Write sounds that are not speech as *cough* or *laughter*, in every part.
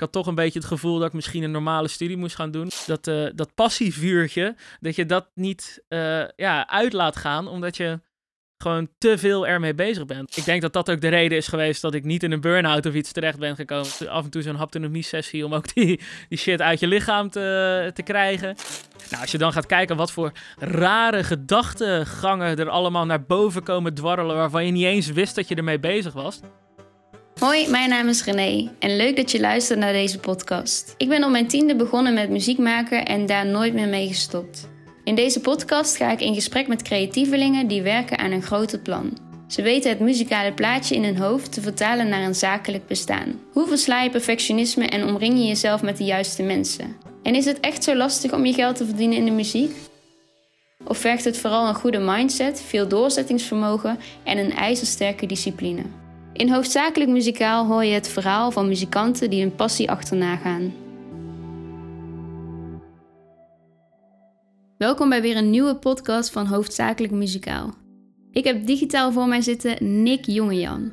ik had toch een beetje het gevoel dat ik misschien een normale studie moest gaan doen. Dat, uh, dat passievuurtje, dat je dat niet uh, ja, uit laat gaan, omdat je gewoon te veel ermee bezig bent. Ik denk dat dat ook de reden is geweest dat ik niet in een burn-out of iets terecht ben gekomen. Af en toe zo'n haptonomie-sessie om ook die, die shit uit je lichaam te, te krijgen. Nou, als je dan gaat kijken wat voor rare gedachtegangen er allemaal naar boven komen dwarrelen... waarvan je niet eens wist dat je ermee bezig was... Hoi, mijn naam is René en leuk dat je luistert naar deze podcast. Ik ben op mijn tiende begonnen met muziek maken en daar nooit meer mee gestopt. In deze podcast ga ik in gesprek met creatievelingen die werken aan een groter plan. Ze weten het muzikale plaatje in hun hoofd te vertalen naar een zakelijk bestaan. Hoe versla je perfectionisme en omring je jezelf met de juiste mensen? En is het echt zo lastig om je geld te verdienen in de muziek? Of vergt het vooral een goede mindset, veel doorzettingsvermogen en een ijzersterke discipline? In Hoofdzakelijk Muzikaal hoor je het verhaal van muzikanten die hun passie achterna gaan. Welkom bij weer een nieuwe podcast van Hoofdzakelijk Muzikaal. Ik heb digitaal voor mij zitten Nick Jongejan.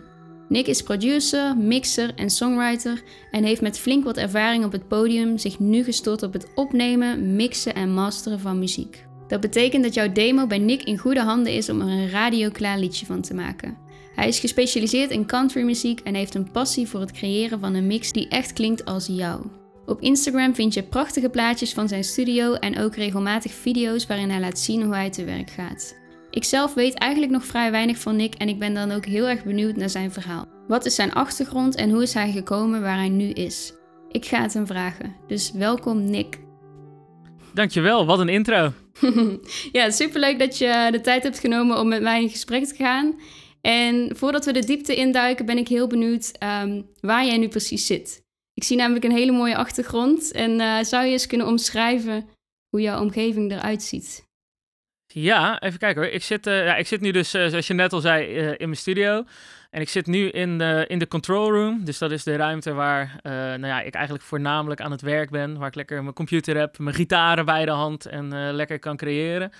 Nick is producer, mixer en songwriter en heeft met flink wat ervaring op het podium zich nu gestort op het opnemen, mixen en masteren van muziek. Dat betekent dat jouw demo bij Nick in goede handen is om er een radioklaar liedje van te maken. Hij is gespecialiseerd in countrymuziek en heeft een passie voor het creëren van een mix die echt klinkt als jou. Op Instagram vind je prachtige plaatjes van zijn studio en ook regelmatig video's waarin hij laat zien hoe hij te werk gaat. Ik zelf weet eigenlijk nog vrij weinig van Nick en ik ben dan ook heel erg benieuwd naar zijn verhaal. Wat is zijn achtergrond en hoe is hij gekomen waar hij nu is? Ik ga het hem vragen, dus welkom Nick. Dankjewel, wat een intro. *laughs* ja, superleuk dat je de tijd hebt genomen om met mij in gesprek te gaan. En voordat we de diepte induiken, ben ik heel benieuwd um, waar jij nu precies zit. Ik zie namelijk een hele mooie achtergrond. En uh, zou je eens kunnen omschrijven hoe jouw omgeving eruit ziet? Ja, even kijken hoor. Ik zit, uh, ja, ik zit nu dus, uh, zoals je net al zei, in mijn studio. En ik zit nu in de, in de control room. Dus dat is de ruimte waar nou ja, ik eigenlijk voornamelijk aan het werk ben. Waar ik lekker mijn computer heb, mijn gitaren bij de hand en lekker kan creëren.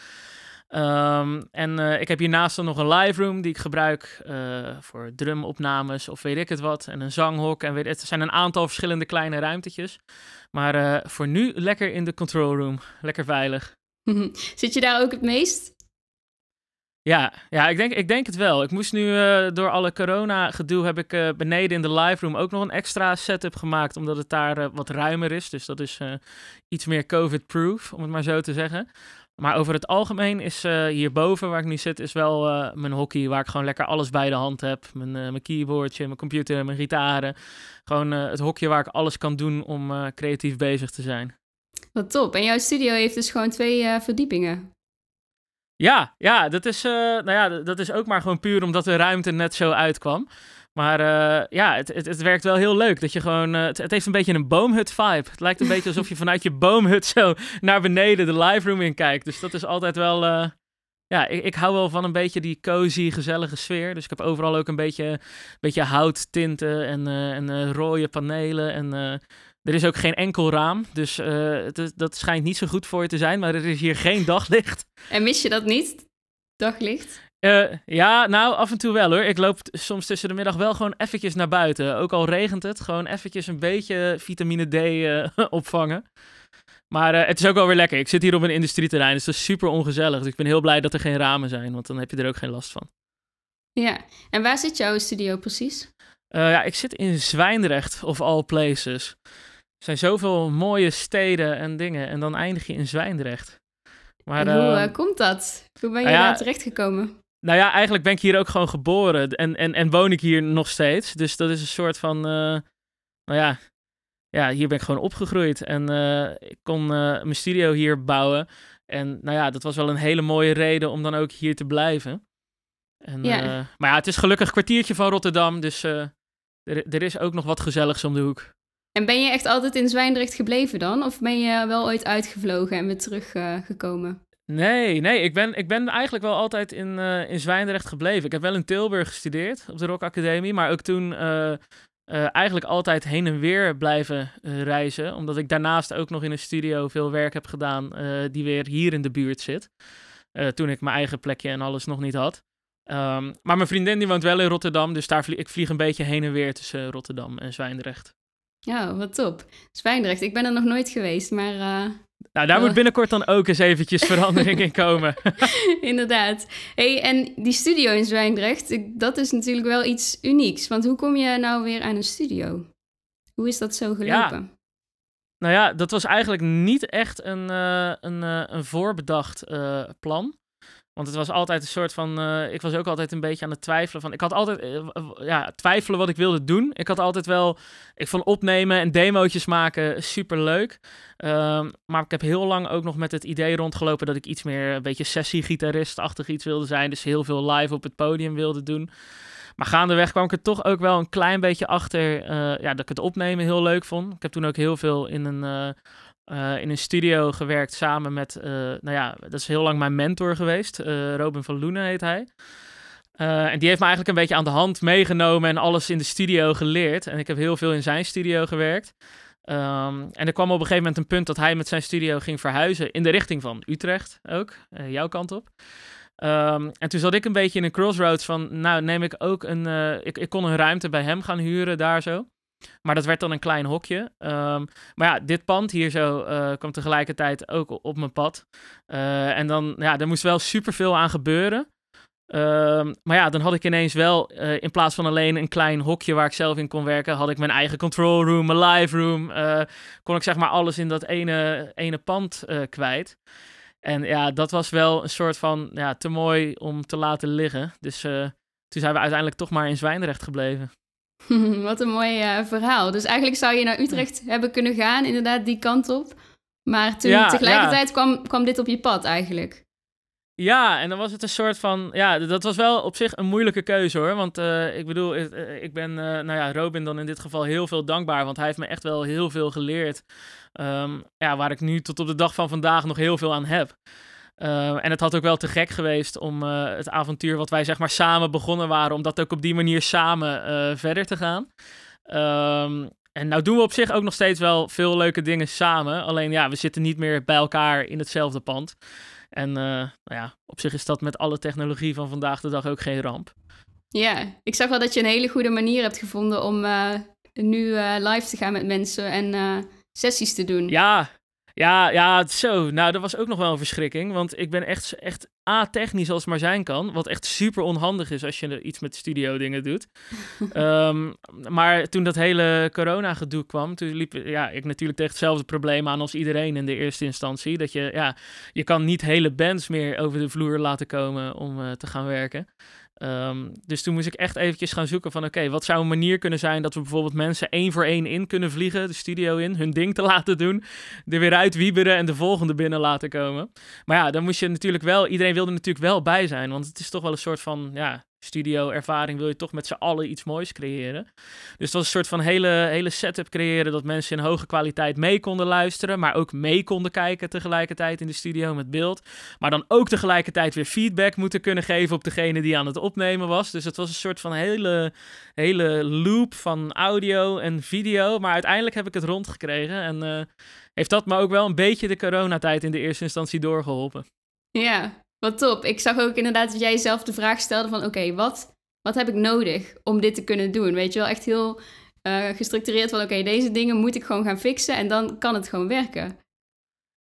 Um, en uh, ik heb hiernaast dan nog een live room die ik gebruik uh, voor drumopnames of weet ik het wat. En een zanghok. En weet, het zijn een aantal verschillende kleine ruimtetjes. Maar uh, voor nu lekker in de control room. Lekker veilig. *laughs* Zit je daar ook het meest? Ja, ja ik, denk, ik denk het wel. Ik moest nu door alle corona-gedoe heb ik beneden in de live room ook nog een extra setup gemaakt. Omdat het daar wat ruimer is. Dus dat is iets meer COVID-proof, om het maar zo te zeggen. Maar over het algemeen is uh, hierboven, waar ik nu zit, is wel uh, mijn hockey. Waar ik gewoon lekker alles bij de hand heb. Mijn, uh, mijn keyboardje, mijn computer, mijn gitaren. Gewoon het hokje waar ik alles kan doen om creatief bezig te zijn. Wat top. En jouw studio heeft dus gewoon twee verdiepingen. Ja, ja, dat is, nou ja, dat is ook maar gewoon puur omdat de ruimte net zo uitkwam. Maar uh, ja, het, het, het, werkt wel heel leuk. Dat je gewoon, uh, het, heeft een beetje een boomhut vibe. Het lijkt een beetje alsof je vanuit je boomhut zo naar beneden de live room in kijkt. Dus dat is altijd wel. Uh, ja, ik, ik, hou wel van een beetje die cozy, gezellige sfeer. Dus ik heb overal ook een beetje, beetje houttinten en, en rode panelen. En er is ook geen enkel raam. Dus dat schijnt niet zo goed voor je te zijn. Maar er is hier geen daglicht. En mis je dat niet? Daglicht? Uh, ja, nou, af en toe wel hoor. Ik loop soms tussen de middag wel gewoon eventjes naar buiten. Ook al regent het, gewoon eventjes een beetje vitamine D uh, *laughs* opvangen. Maar uh, het is ook wel weer lekker. Ik zit hier op een industrieterrein, dus dat is super ongezellig. Dus ik ben heel blij dat er geen ramen zijn, want dan heb je er ook geen last van. Ja, en waar zit jouw studio precies? ja, ik zit in Zwijndrecht, of all places. Er zijn zoveel mooie steden en dingen en dan eindig je in Zwijndrecht. Maar, en hoe ehm, komt dat? Hoe ben je nou daar terechtgekomen? Nou ja, eigenlijk ben ik hier ook gewoon geboren en, en, en woon ik hier nog steeds. Dus dat is een soort van, uh, nou ja, ja, hier ben ik gewoon opgegroeid. En uh, ik kon uh, mijn studio hier bouwen. En nou ja, dat was wel een hele mooie reden om dan ook hier te blijven. En, ja. maar ja, het is gelukkig een kwartiertje van Rotterdam, dus er, er is ook nog wat gezelligs om de hoek. En ben je echt altijd in Zwijndrecht gebleven dan? Of ben je wel ooit uitgevlogen en weer teruggekomen? Nee, nee, ik ben, ik ben eigenlijk wel altijd in, uh, in Zwijndrecht gebleven. Ik heb wel in Tilburg gestudeerd op de Rock Academie, maar ook toen uh, uh, eigenlijk altijd heen en weer blijven reizen. Omdat ik daarnaast ook nog in een studio veel werk heb gedaan die weer hier in de buurt zit. toen ik mijn eigen plekje en alles nog niet had. Um, maar mijn vriendin die woont wel in Rotterdam, dus daar vlieg, ik vlieg een beetje heen en weer tussen Rotterdam en Zwijndrecht. Ja, wat top. Zwijndrecht, ik ben er nog nooit geweest, maar... Nou, daar moet binnenkort dan ook eens eventjes *laughs* verandering in komen. *laughs* Inderdaad. Hey, en die studio in Zwijndrecht, dat is natuurlijk wel iets unieks. Want hoe kom je nou weer aan een studio? Hoe is dat zo gelopen? Ja. Nou ja, dat was eigenlijk niet echt een, uh, een, uh, een voorbedacht uh, plan. Want het was altijd een soort van. Uh, ik was ook altijd een beetje aan het twijfelen. Van, ik had altijd. Uh, ja, twijfelen wat ik wilde doen. Ik had altijd wel. Ik vond opnemen en demootjes maken super leuk. Uh, maar ik heb heel lang ook nog met het idee rondgelopen dat ik iets meer. een beetje sessiegitarist-achtig iets wilde zijn. Dus heel veel live op het podium wilde doen. Maar gaandeweg kwam ik er toch ook wel een klein beetje achter. Uh, ja, dat ik het opnemen heel leuk vond. Ik heb toen ook heel veel in een uh, in een studio gewerkt samen met, uh, nou ja, dat is heel lang mijn mentor geweest. Uh, Robin van Loenen heet hij. en die heeft me eigenlijk een beetje aan de hand meegenomen en alles in de studio geleerd. En ik heb heel veel in zijn studio gewerkt. Um, en er kwam op een gegeven moment een punt dat hij met zijn studio ging verhuizen in de richting van Utrecht ook, jouw kant op. Um, en toen zat ik een beetje in een crossroads van, nou neem ik ook een, ik, ik kon een ruimte bij hem gaan huren daar zo. Maar dat werd dan een klein hokje. Um, maar ja, dit pand hier zo uh, kwam tegelijkertijd ook op mijn pad. Uh, en dan, ja, er moest wel superveel aan gebeuren. Um, maar ja, dan had ik ineens wel, uh, in plaats van alleen een klein hokje waar ik zelf in kon werken, had ik mijn eigen control room, mijn live room. kon ik zeg maar alles in dat ene, ene pand kwijt. En ja, dat was wel een soort van, ja, te mooi om te laten liggen. Dus toen zijn we uiteindelijk toch maar in Zwijndrecht gebleven. *laughs* Wat een mooi uh, verhaal. Dus eigenlijk zou je naar Utrecht hebben kunnen gaan, inderdaad, die kant op. Maar toen ja, tegelijkertijd ja. kwam, kwam dit op je pad eigenlijk. Ja, en dan was het een soort van. Ja, dat was wel op zich een moeilijke keuze hoor. Want uh, ik bedoel, ik, ik ben, uh, nou ja, Robin dan in dit geval heel veel dankbaar. Want hij heeft me echt wel heel veel geleerd. Um, ja, waar ik nu tot op de dag van vandaag nog heel veel aan heb. Uh, en het had ook wel te gek geweest om uh, het avontuur wat wij zeg maar samen begonnen waren, om dat ook op die manier samen uh, verder te gaan. Um, en nou doen we op zich ook nog steeds wel veel leuke dingen samen. Alleen ja, we zitten niet meer bij elkaar in hetzelfde pand. En nou ja, op zich is dat met alle technologie van vandaag de dag ook geen ramp. Ja, ik zag wel dat je een hele goede manier hebt gevonden om nu live te gaan met mensen en sessies te doen. Ja, ja, ja, zo. Nou, dat was ook nog wel een verschrikking. Want ik ben echt, echt A-technisch als het maar zijn kan. Wat echt super onhandig is als je iets met studio dingen doet. um, *laughs* maar toen dat hele corona-gedoe kwam, toen liep ja, ik natuurlijk tegen hetzelfde probleem aan als iedereen in de eerste instantie. Dat je, ja, je kan niet hele bands meer over de vloer laten komen om uh, te gaan werken. Um, dus toen moest ik echt eventjes gaan zoeken van oké, wat zou een manier kunnen zijn dat we bijvoorbeeld mensen één voor één in kunnen vliegen, de studio in, hun ding te *laughs* laten doen, er weer uit wieberen en de volgende binnen laten komen. Maar ja, dan moest je natuurlijk wel, iedereen wilde natuurlijk wel bij zijn, want het is toch wel een soort van, ja, studio-ervaring wil je toch met z'n allen iets moois creëren. Dus dat was een soort van hele, hele setup creëren dat mensen in hoge kwaliteit mee konden luisteren, maar ook mee konden kijken tegelijkertijd in de studio met beeld. Maar dan ook tegelijkertijd weer feedback moeten kunnen geven op degene die aan het opnemen was. Dus het was een soort van hele, hele loop van audio en video. Maar uiteindelijk heb ik het rondgekregen en uh, heeft dat me ook wel een beetje de coronatijd in de eerste instantie doorgeholpen. Ja, wat top. Ik zag ook inderdaad dat jij jezelf de vraag stelde van... oké, wat, wat heb ik nodig om dit te kunnen doen? Weet je wel, echt heel uh, gestructureerd van... oké, deze dingen moet ik gewoon gaan fixen en dan kan het gewoon werken.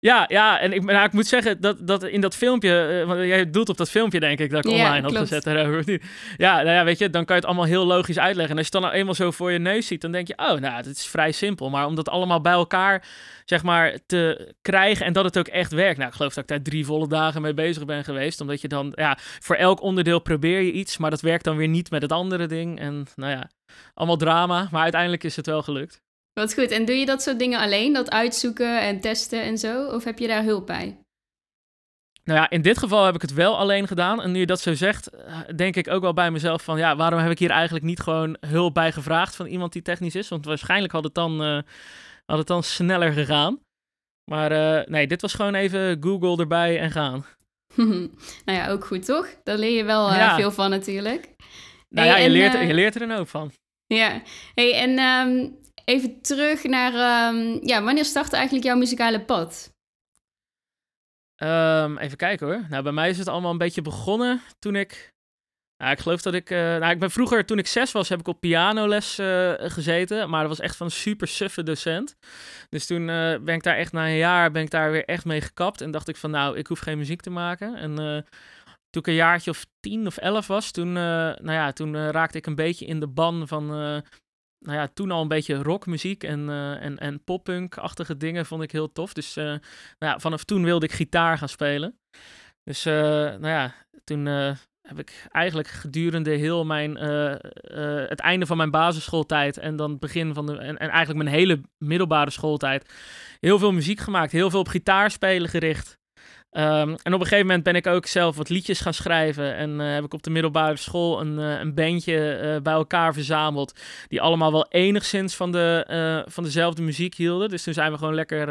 Ja, ja, en ik, nou, ik moet zeggen dat, dat in dat filmpje, uh, want jij doelt op dat filmpje denk ik dat ik online had gezet daarover. *laughs* Ja, nou ja, weet je, dan kan je het allemaal heel logisch uitleggen. En als je het dan nou eenmaal zo voor je neus ziet, dan denk je, oh, nou, het is vrij simpel. Maar om dat allemaal bij elkaar, zeg maar, te krijgen en dat het ook echt werkt. Nou, ik geloof dat ik daar drie volle dagen mee bezig ben geweest. Omdat je dan, ja, voor elk onderdeel probeer je iets, maar dat werkt dan weer niet met het andere ding. En nou ja, allemaal drama, maar uiteindelijk is het wel gelukt. Wat goed. En doe je dat soort dingen alleen? Dat uitzoeken en testen en zo? Of heb je daar hulp bij? Nou ja, in dit geval heb ik het wel alleen gedaan. En nu je dat zo zegt, eh, denk ik ook wel bij mezelf van... ja, waarom heb ik hier eigenlijk niet gewoon hulp bij gevraagd van iemand die technisch is? Want waarschijnlijk had het dan, uh, had het dan sneller gegaan. Maar uh, nee, dit was gewoon even Google erbij en gaan. *laughs* nou ja, ook goed toch? Daar leer je wel uh, ja. veel van natuurlijk. Nou hey, ja, je, en, leert, je leert er een hoop van. Ja, hey, en um, even terug naar, um, ja, wanneer startte eigenlijk jouw muzikale pad? Um, even kijken hoor. Nou, bij mij is het allemaal een beetje begonnen toen ik Ja, ik geloof dat ik... eh, nou, ik ben vroeger, toen ik zes was, heb ik op pianoles eh, gezeten. Maar dat was echt van een super suffe docent. Dus toen eh, ben ik daar echt na een jaar ben ik daar weer echt mee gekapt. En dacht ik van, nou, ik hoef geen muziek te maken. En toen ik een jaartje of tien of elf was, toen, nou ja, toen raakte ik een beetje in de ban van... nou ja, toen al een beetje rockmuziek en, eh en, en poppunk-achtige dingen vond ik heel tof. Dus eh, nou ja, vanaf toen wilde ik gitaar gaan spelen. Dus eh, nou ja, toen heb ik eigenlijk gedurende heel mijn, het einde van mijn basisschooltijd en dan het begin van de, en, en eigenlijk mijn hele middelbare schooltijd, heel veel muziek gemaakt. Heel veel op gitaarspelen gericht. Ehm, en op een gegeven moment ben ik ook zelf wat liedjes gaan schrijven. En eh, heb ik op de middelbare school een, eh, een bandje eh, bij elkaar verzameld. Die allemaal wel enigszins van, de, van dezelfde muziek hielden. Dus toen zijn we gewoon lekker,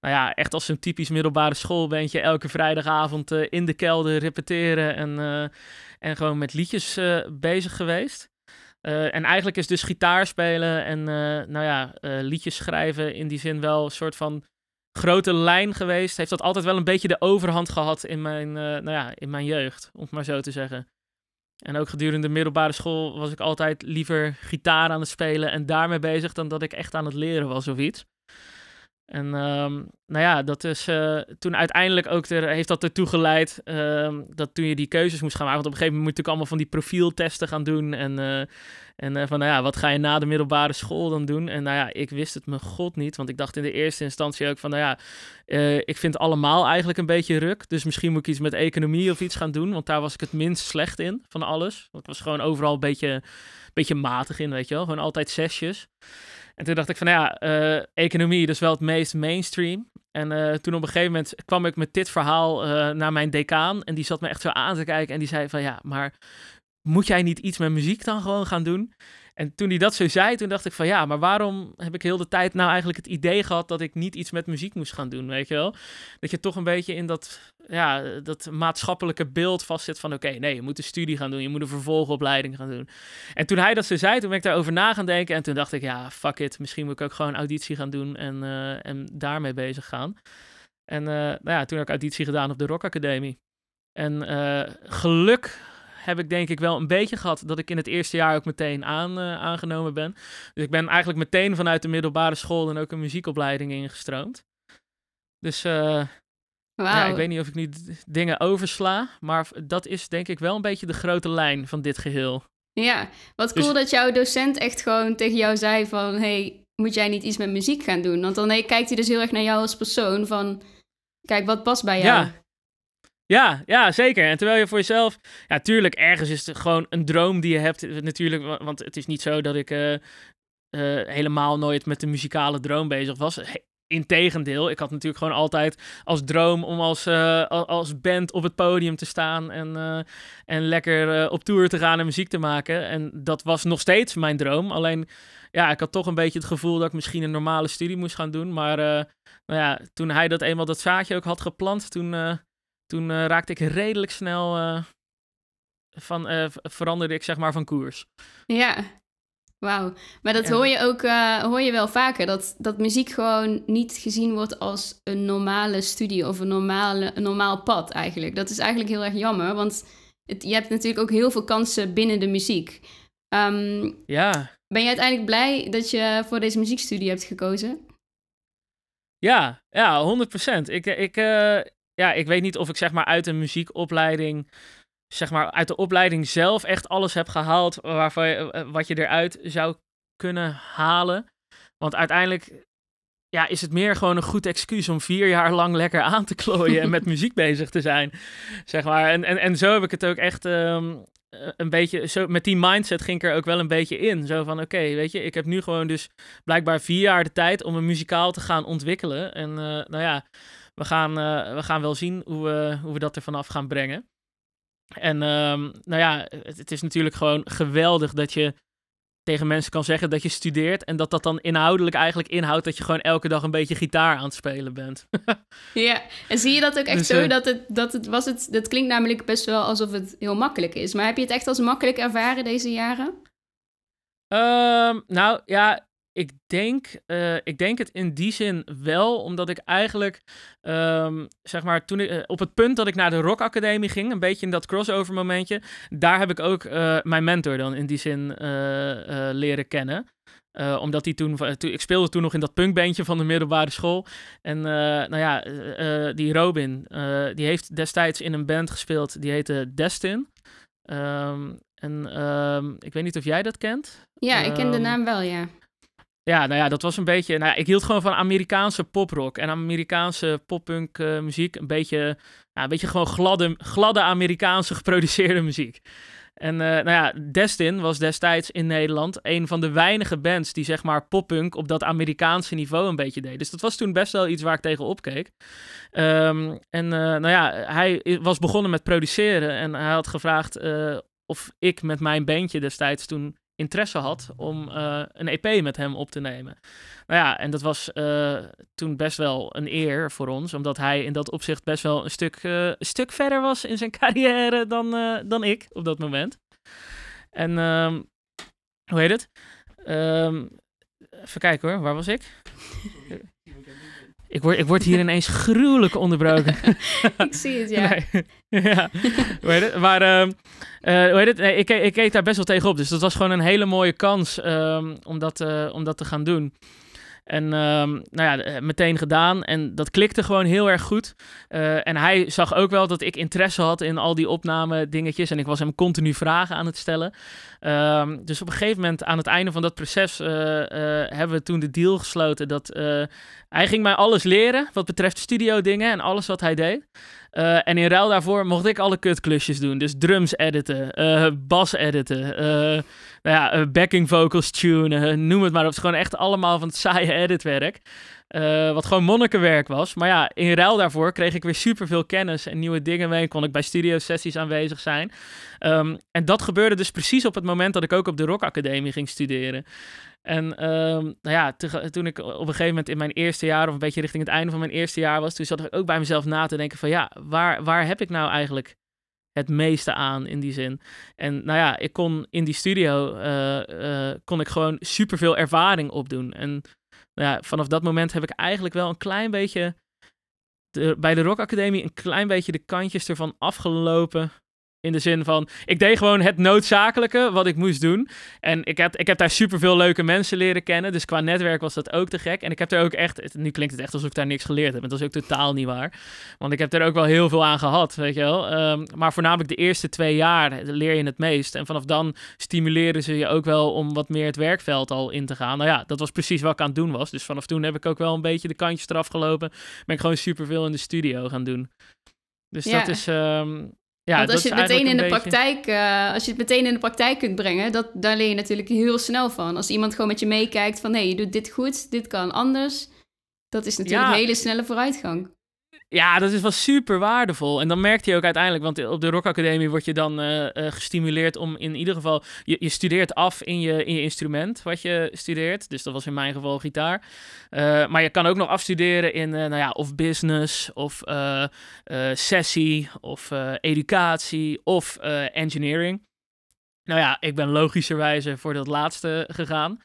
nou ja, echt als een typisch middelbare schoolbandje. Elke vrijdagavond in de kelder repeteren. En, en gewoon met liedjes bezig geweest. En eigenlijk is dus gitaar spelen en nou ja, liedjes schrijven in die zin wel een soort van grote lijn geweest. Heeft dat altijd wel een beetje de overhand gehad in mijn, eh, nou ja, in mijn jeugd, om het maar zo te zeggen. En ook gedurende de middelbare school was ik altijd liever gitaar aan het spelen en daarmee bezig dan dat ik echt aan het leren was of iets. En ehm, nou ja, dat is eh, toen uiteindelijk ook er, heeft dat ertoe geleid ehm, dat toen je die keuzes moest gaan maken. Want op een gegeven moment moet natuurlijk allemaal van die profieltesten gaan doen. En, eh, en eh, van nou ja, wat ga je na de middelbare school dan doen? En nou ja, ik wist het me god niet. Want ik dacht in de eerste instantie ook van nou ja, eh, ik vind allemaal eigenlijk een beetje ruk. Dus misschien moet ik iets met economie of iets gaan doen. Want daar was ik het minst slecht in van alles. Want ik was gewoon overal een beetje, beetje matig in, weet je wel. Gewoon altijd zesjes. En toen dacht ik van, nou ja, eh, economie, is wel het meest mainstream. En toen op een gegeven moment kwam ik met dit verhaal naar mijn decaan. En die zat me echt zo aan te kijken. En die zei van, ja, maar moet jij niet iets met muziek dan gewoon gaan doen? En toen hij dat zo zei, toen dacht ik van, ja, maar waarom heb ik heel de tijd nou eigenlijk het idee gehad dat ik niet iets met muziek moest gaan doen, weet je wel? Dat je toch een beetje in dat, ja, dat maatschappelijke beeld vastzit van, oké, nee, je moet een studie gaan doen, je moet een vervolgopleiding gaan doen. En toen hij dat zo zei, toen ben ik daarover na gaan denken. En toen dacht ik, ja, fuck it. Misschien moet ik ook gewoon auditie gaan doen en, eh, en daarmee bezig gaan. En eh, nou ja, toen heb ik auditie gedaan op de Rock Academie. En eh, geluk heb ik denk ik wel een beetje gehad dat ik in het eerste jaar ook meteen aan, eh, aangenomen ben. Dus ik ben eigenlijk meteen vanuit de middelbare school dan ook een muziekopleiding ingestroomd. Dus eh, ja, ik weet niet of ik nu dingen oversla, maar dat is denk ik wel een beetje de grote lijn van dit geheel. Ja, wat Dus- cool dat jouw docent echt gewoon tegen jou zei van... hey, moet jij niet iets met muziek gaan doen? Want dan nee, kijkt hij dus heel erg naar jou als persoon van... Kijk, wat past bij jou? Ja. Ja, ja, zeker. En terwijl je voor jezelf... Ja, tuurlijk, ergens is het gewoon een droom die je hebt. eh, Natuurlijk, wa- want het is niet zo dat ik eh, eh, helemaal nooit met de muzikale droom bezig was. Integendeel, ik had natuurlijk gewoon altijd als droom om als, al- als band op het podium te staan en, en lekker op tour te gaan en muziek te maken. En dat was nog steeds mijn droom. Alleen, ja, ik had toch een beetje het gevoel dat ik misschien een normale studie moest gaan doen. Maar nou ja, toen hij dat eenmaal dat zaadje ook had geplant, toen, toen eh, raakte ik redelijk snel eh, van, eh, veranderde ik zeg maar van koers. Ja, wauw. Maar dat Ja. hoor je ook hoor je wel vaker. Dat, dat muziek gewoon niet gezien wordt als een normale studie of een, normale, een normaal pad eigenlijk. Dat is eigenlijk heel erg jammer, want het, je hebt natuurlijk ook heel veel kansen binnen de muziek. Ehm, Ja, ben je uiteindelijk blij dat je voor deze muziekstudie hebt gekozen? ja, ja, 100%. Ik, ik, ja, ik weet niet of ik zeg maar uit een muziekopleiding, zeg maar uit de opleiding zelf echt alles heb gehaald waarvan je, eh, wat je eruit zou kunnen halen. Want uiteindelijk ja, is het meer gewoon een goed excuus om vier jaar lang lekker aan te klooien en met *laughs* muziek bezig te zijn. Zeg maar. En, en, en zo heb ik het ook echt ehm, eh, een beetje, zo, met die mindset ging ik er ook wel een beetje in. Zo van, oké, weet je, ik heb nu gewoon dus blijkbaar vier jaar de tijd om een muzikaal te gaan ontwikkelen. En eh, nou ja, we gaan, eh, we gaan wel zien hoe we, hoe we dat er vanaf gaan brengen. En ehm, nou ja, het, het is natuurlijk gewoon geweldig dat je tegen mensen kan zeggen dat je studeert. En dat dat dan inhoudelijk eigenlijk inhoudt dat je gewoon elke dag een beetje gitaar aan het spelen bent. *laughs* Ja, en zie je dat ook echt Dus, zo? eh, Dat het, dat het was het, dat klinkt namelijk best wel alsof het heel makkelijk is. Maar heb je het echt als makkelijk ervaren deze jaren? Ehm, nou ja, ik, denk, uh, ik denk het in die zin wel, omdat ik eigenlijk, um, zeg maar, toen ik, uh, op het punt dat ik naar de Rock Academie ging, een beetje in dat crossover momentje, daar heb ik ook uh, mijn mentor dan in die zin leren kennen. omdat hij toen, ik speelde toen nog in dat punkbandje van de middelbare school. En nou ja, die Robin, die heeft destijds in een band gespeeld, die heette Destin. Um, en um, ik weet niet of jij dat kent. Ja, ik ken de naam wel, ja. Ja, nou ja, dat was een beetje. Nou, ik hield gewoon van Amerikaanse poprock en Amerikaanse poppunk uh, muziek. Een beetje, een beetje gewoon gladde, gladde Amerikaanse *laughs* geproduceerde muziek. En uh, nou ja, Destin was destijds in Nederland een van de weinige bands die zeg maar poppunk op dat Amerikaanse niveau een beetje deed. Dus dat was toen best wel iets waar ik tegen opkeek. Um, en uh, nou ja, hij was begonnen met produceren en hij had gevraagd of ik met mijn bandje destijds toen interesse had om uh, een EP met hem op te nemen. Nou ja, en dat was uh, toen best wel een eer voor ons, omdat hij in dat opzicht best wel een stuk, uh, een stuk verder was in zijn *laughs* carrière dan, dan ik op dat moment. En um, hoe heet het? Um, even kijken hoor, waar was ik? *laughs* Ik word, ik word hier ineens gruwelijk onderbroken. *laughs* ik zie het, ja. Nee. *laughs* ja, hoe heet het? Maar uh, uh, hoe heet het? Nee, ik, ik keek daar best wel tegenop. Dus dat was gewoon een hele mooie kans um, om, dat, uh, om dat te gaan doen. En um, nou ja, eh, meteen gedaan. En dat klikte gewoon heel erg goed. Uh, en hij zag ook wel dat ik interesse had in al die opname dingetjes. En ik was hem continu vragen aan het stellen. Um, dus op een gegeven moment aan het einde van dat proces uh, hebben we toen de deal gesloten dat hij ging mij alles leren wat betreft studio dingen en alles wat hij deed. En in ruil daarvoor mocht ik alle kutklusjes doen. Dus drums editen, bas editen, nou ja, backing vocals tunen, noem het maar op. Het is gewoon echt allemaal van het saaie editwerk. Wat gewoon monnikenwerk was. Maar ja, in ruil daarvoor kreeg ik weer superveel kennis en nieuwe dingen mee. Kon ik bij studio sessies aanwezig zijn. Um, en dat gebeurde dus precies op het moment dat ik ook op de Rock Academie ging studeren. En um, nou ja, toen ik op een gegeven moment in mijn eerste jaar, of een beetje richting het einde van mijn eerste jaar was, toen zat ik ook bij mezelf na te denken van ja, waar, waar heb ik nou eigenlijk het meeste aan in die zin? En nou ja, ik kon in die studio, uh, uh, kon ik gewoon superveel ervaring opdoen. En ja, vanaf dat moment heb ik eigenlijk wel een klein beetje bij de Rock Academie een klein beetje de kantjes ervan afgelopen in de zin van, ik deed gewoon het noodzakelijke wat ik moest doen. En ik heb, ik heb daar superveel leuke mensen leren kennen. Dus qua netwerk was dat ook te gek. En ik heb er ook echt, nu klinkt het echt alsof ik daar niks geleerd heb. Maar dat is ook totaal niet waar. Want ik heb er ook wel heel veel aan gehad, weet je wel. Um, maar voornamelijk de eerste twee jaar leer je het meest. En vanaf dan stimuleren ze je ook wel om wat meer het werkveld al in te gaan. Nou ja, dat was precies wat ik aan het doen was. Dus vanaf toen heb ik ook wel een beetje de kantjes eraf gelopen. Ben ik gewoon superveel in de studio gaan doen. Dus ja. dat is... Um, ja, Want als je het meteen in de praktijk, uh, als je het meteen in de praktijk kunt brengen, dat, daar leer je natuurlijk heel snel van. Als iemand gewoon met je meekijkt van hé, hey, je doet dit goed, dit kan anders. Dat is natuurlijk ja. een hele snelle vooruitgang. Ja, dat is wel super waardevol. En dan merkt je ook uiteindelijk, want op de Rock Academie word je dan uh, uh, gestimuleerd om in ieder geval, je, je studeert af in je, in je instrument wat je studeert. Dus dat was in mijn geval gitaar. Uh, maar je kan ook nog afstuderen in, nou ja, of business, of sessie, of educatie, of engineering. Nou ja, ik ben logischerwijze voor dat laatste gegaan.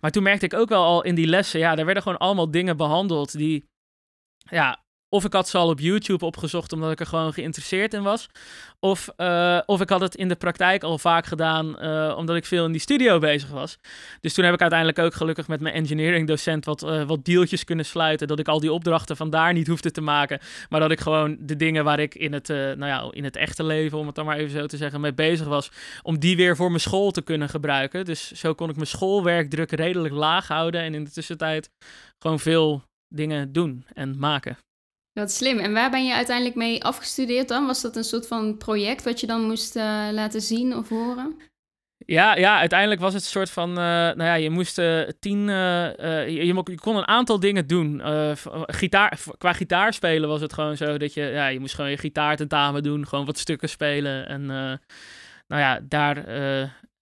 Maar toen merkte ik ook wel al in die lessen, ja, daar werden gewoon allemaal dingen behandeld die, ja, of ik had ze al op YouTube opgezocht omdat ik er gewoon geïnteresseerd in was. Of, uh, of ik had het in de praktijk al vaak gedaan uh, omdat ik veel in die studio bezig was. Dus toen heb ik uiteindelijk ook gelukkig met mijn engineering docent wat, uh, wat dealtjes kunnen sluiten. Dat ik al die opdrachten vandaar niet hoefde te maken. Maar dat ik gewoon de dingen waar ik in het, nou ja, in het echte leven, om het dan maar even zo te zeggen, mee bezig was. Om die weer voor mijn school te kunnen gebruiken. Dus zo kon ik mijn schoolwerkdruk redelijk laag houden. En in de tussentijd gewoon veel dingen doen en maken. Wat slim. En waar ben je uiteindelijk mee afgestudeerd dan? Was dat een soort van project wat je dan moest uh, laten zien of horen? Ja, ja, uiteindelijk was het een soort van, uh, nou ja, je moest uh, tien, je, kon een aantal dingen doen. gitaar, qua gitaar spelen was het gewoon zo dat je, ja, je moest gewoon je gitaartentamen doen, gewoon wat stukken spelen. En nou ja, daar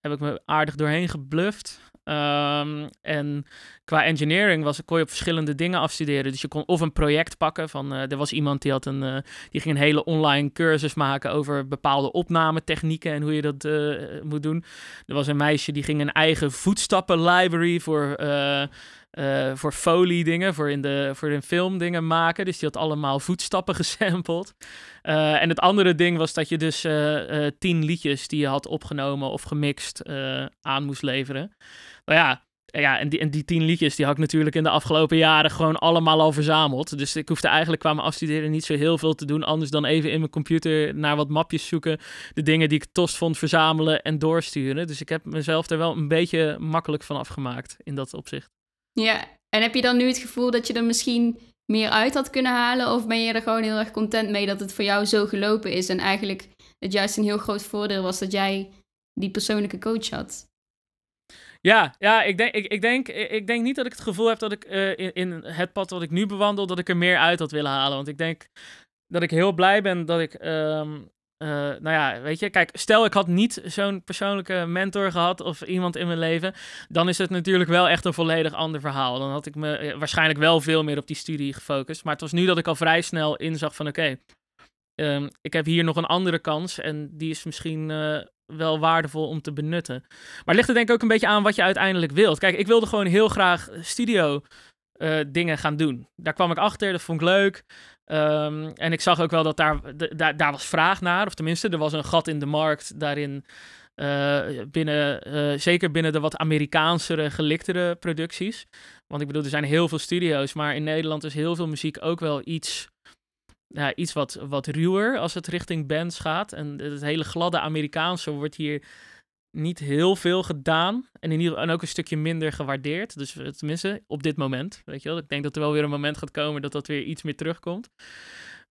heb ik me aardig doorheen gebluft. Ehm, en qua engineering was, kon je op verschillende dingen afstuderen. Dus je kon of een project pakken van, er was iemand die had een, die ging een hele online cursus maken over bepaalde opnametechnieken en hoe je dat moet doen. Er was een meisje die ging een eigen voetstappen library voor uh, voor folie dingen, voor in, de, voor in film dingen maken. Dus die had allemaal voetstappen *laughs* gesampled. Uh, en het andere ding was dat je dus uh, tien liedjes die je had opgenomen of gemixt aan moest leveren. Nou ja, ja en, die, en die tien liedjes die had ik natuurlijk in de afgelopen jaren gewoon allemaal al verzameld. Dus ik hoefde eigenlijk qua mijn afstuderen niet zo heel veel te doen. Anders dan even in mijn computer naar wat mapjes zoeken. De dingen die ik tost vond verzamelen en doorsturen. Dus ik heb mezelf er wel een beetje makkelijk van afgemaakt in dat opzicht. Ja, en heb je dan nu het gevoel dat je er misschien meer uit had kunnen halen? Of ben je er gewoon heel erg content mee dat het voor jou zo gelopen is en eigenlijk het juist een heel groot voordeel was dat jij die persoonlijke coach had? Ja, ja ik, denk, ik, ik, denk, ik denk niet dat ik het gevoel heb dat ik uh, in, het pad wat ik nu bewandel, dat ik er meer uit had willen halen. Want ik denk dat ik heel blij ben dat ik um, uh, nou ja, weet je, kijk, stel ik had niet zo'n persoonlijke mentor gehad of iemand in mijn leven, dan is het natuurlijk wel echt een volledig ander verhaal. Dan had ik me eh, waarschijnlijk wel veel meer op die studie gefocust. Maar het was nu dat ik al vrij snel inzag van oké, ehm, ik heb hier nog een andere kans en die is misschien uh, wel waardevol om te benutten. Maar ligt er denk ik ook een beetje aan wat je uiteindelijk wilt. Kijk, ik wilde gewoon heel graag studio dingen gaan doen. Daar kwam ik achter, dat vond ik leuk. Um, en ik zag ook wel dat daar, daar, daar was vraag naar, of tenminste, er was een gat in de markt daarin. Uh, binnen, uh, zeker binnen de wat Amerikaansere, geliktere producties. Want ik bedoel, er zijn heel veel studio's, maar in Nederland is heel veel muziek ook wel iets, ja, iets wat, wat ruwer als het richting bands gaat. En het hele gladde Amerikaanse wordt hier niet heel veel gedaan. En, in ieder, en ook een stukje minder gewaardeerd. Dus eh, tenminste, op dit moment. Weet je wel. Ik denk dat er wel weer een moment gaat komen dat dat weer iets meer terugkomt.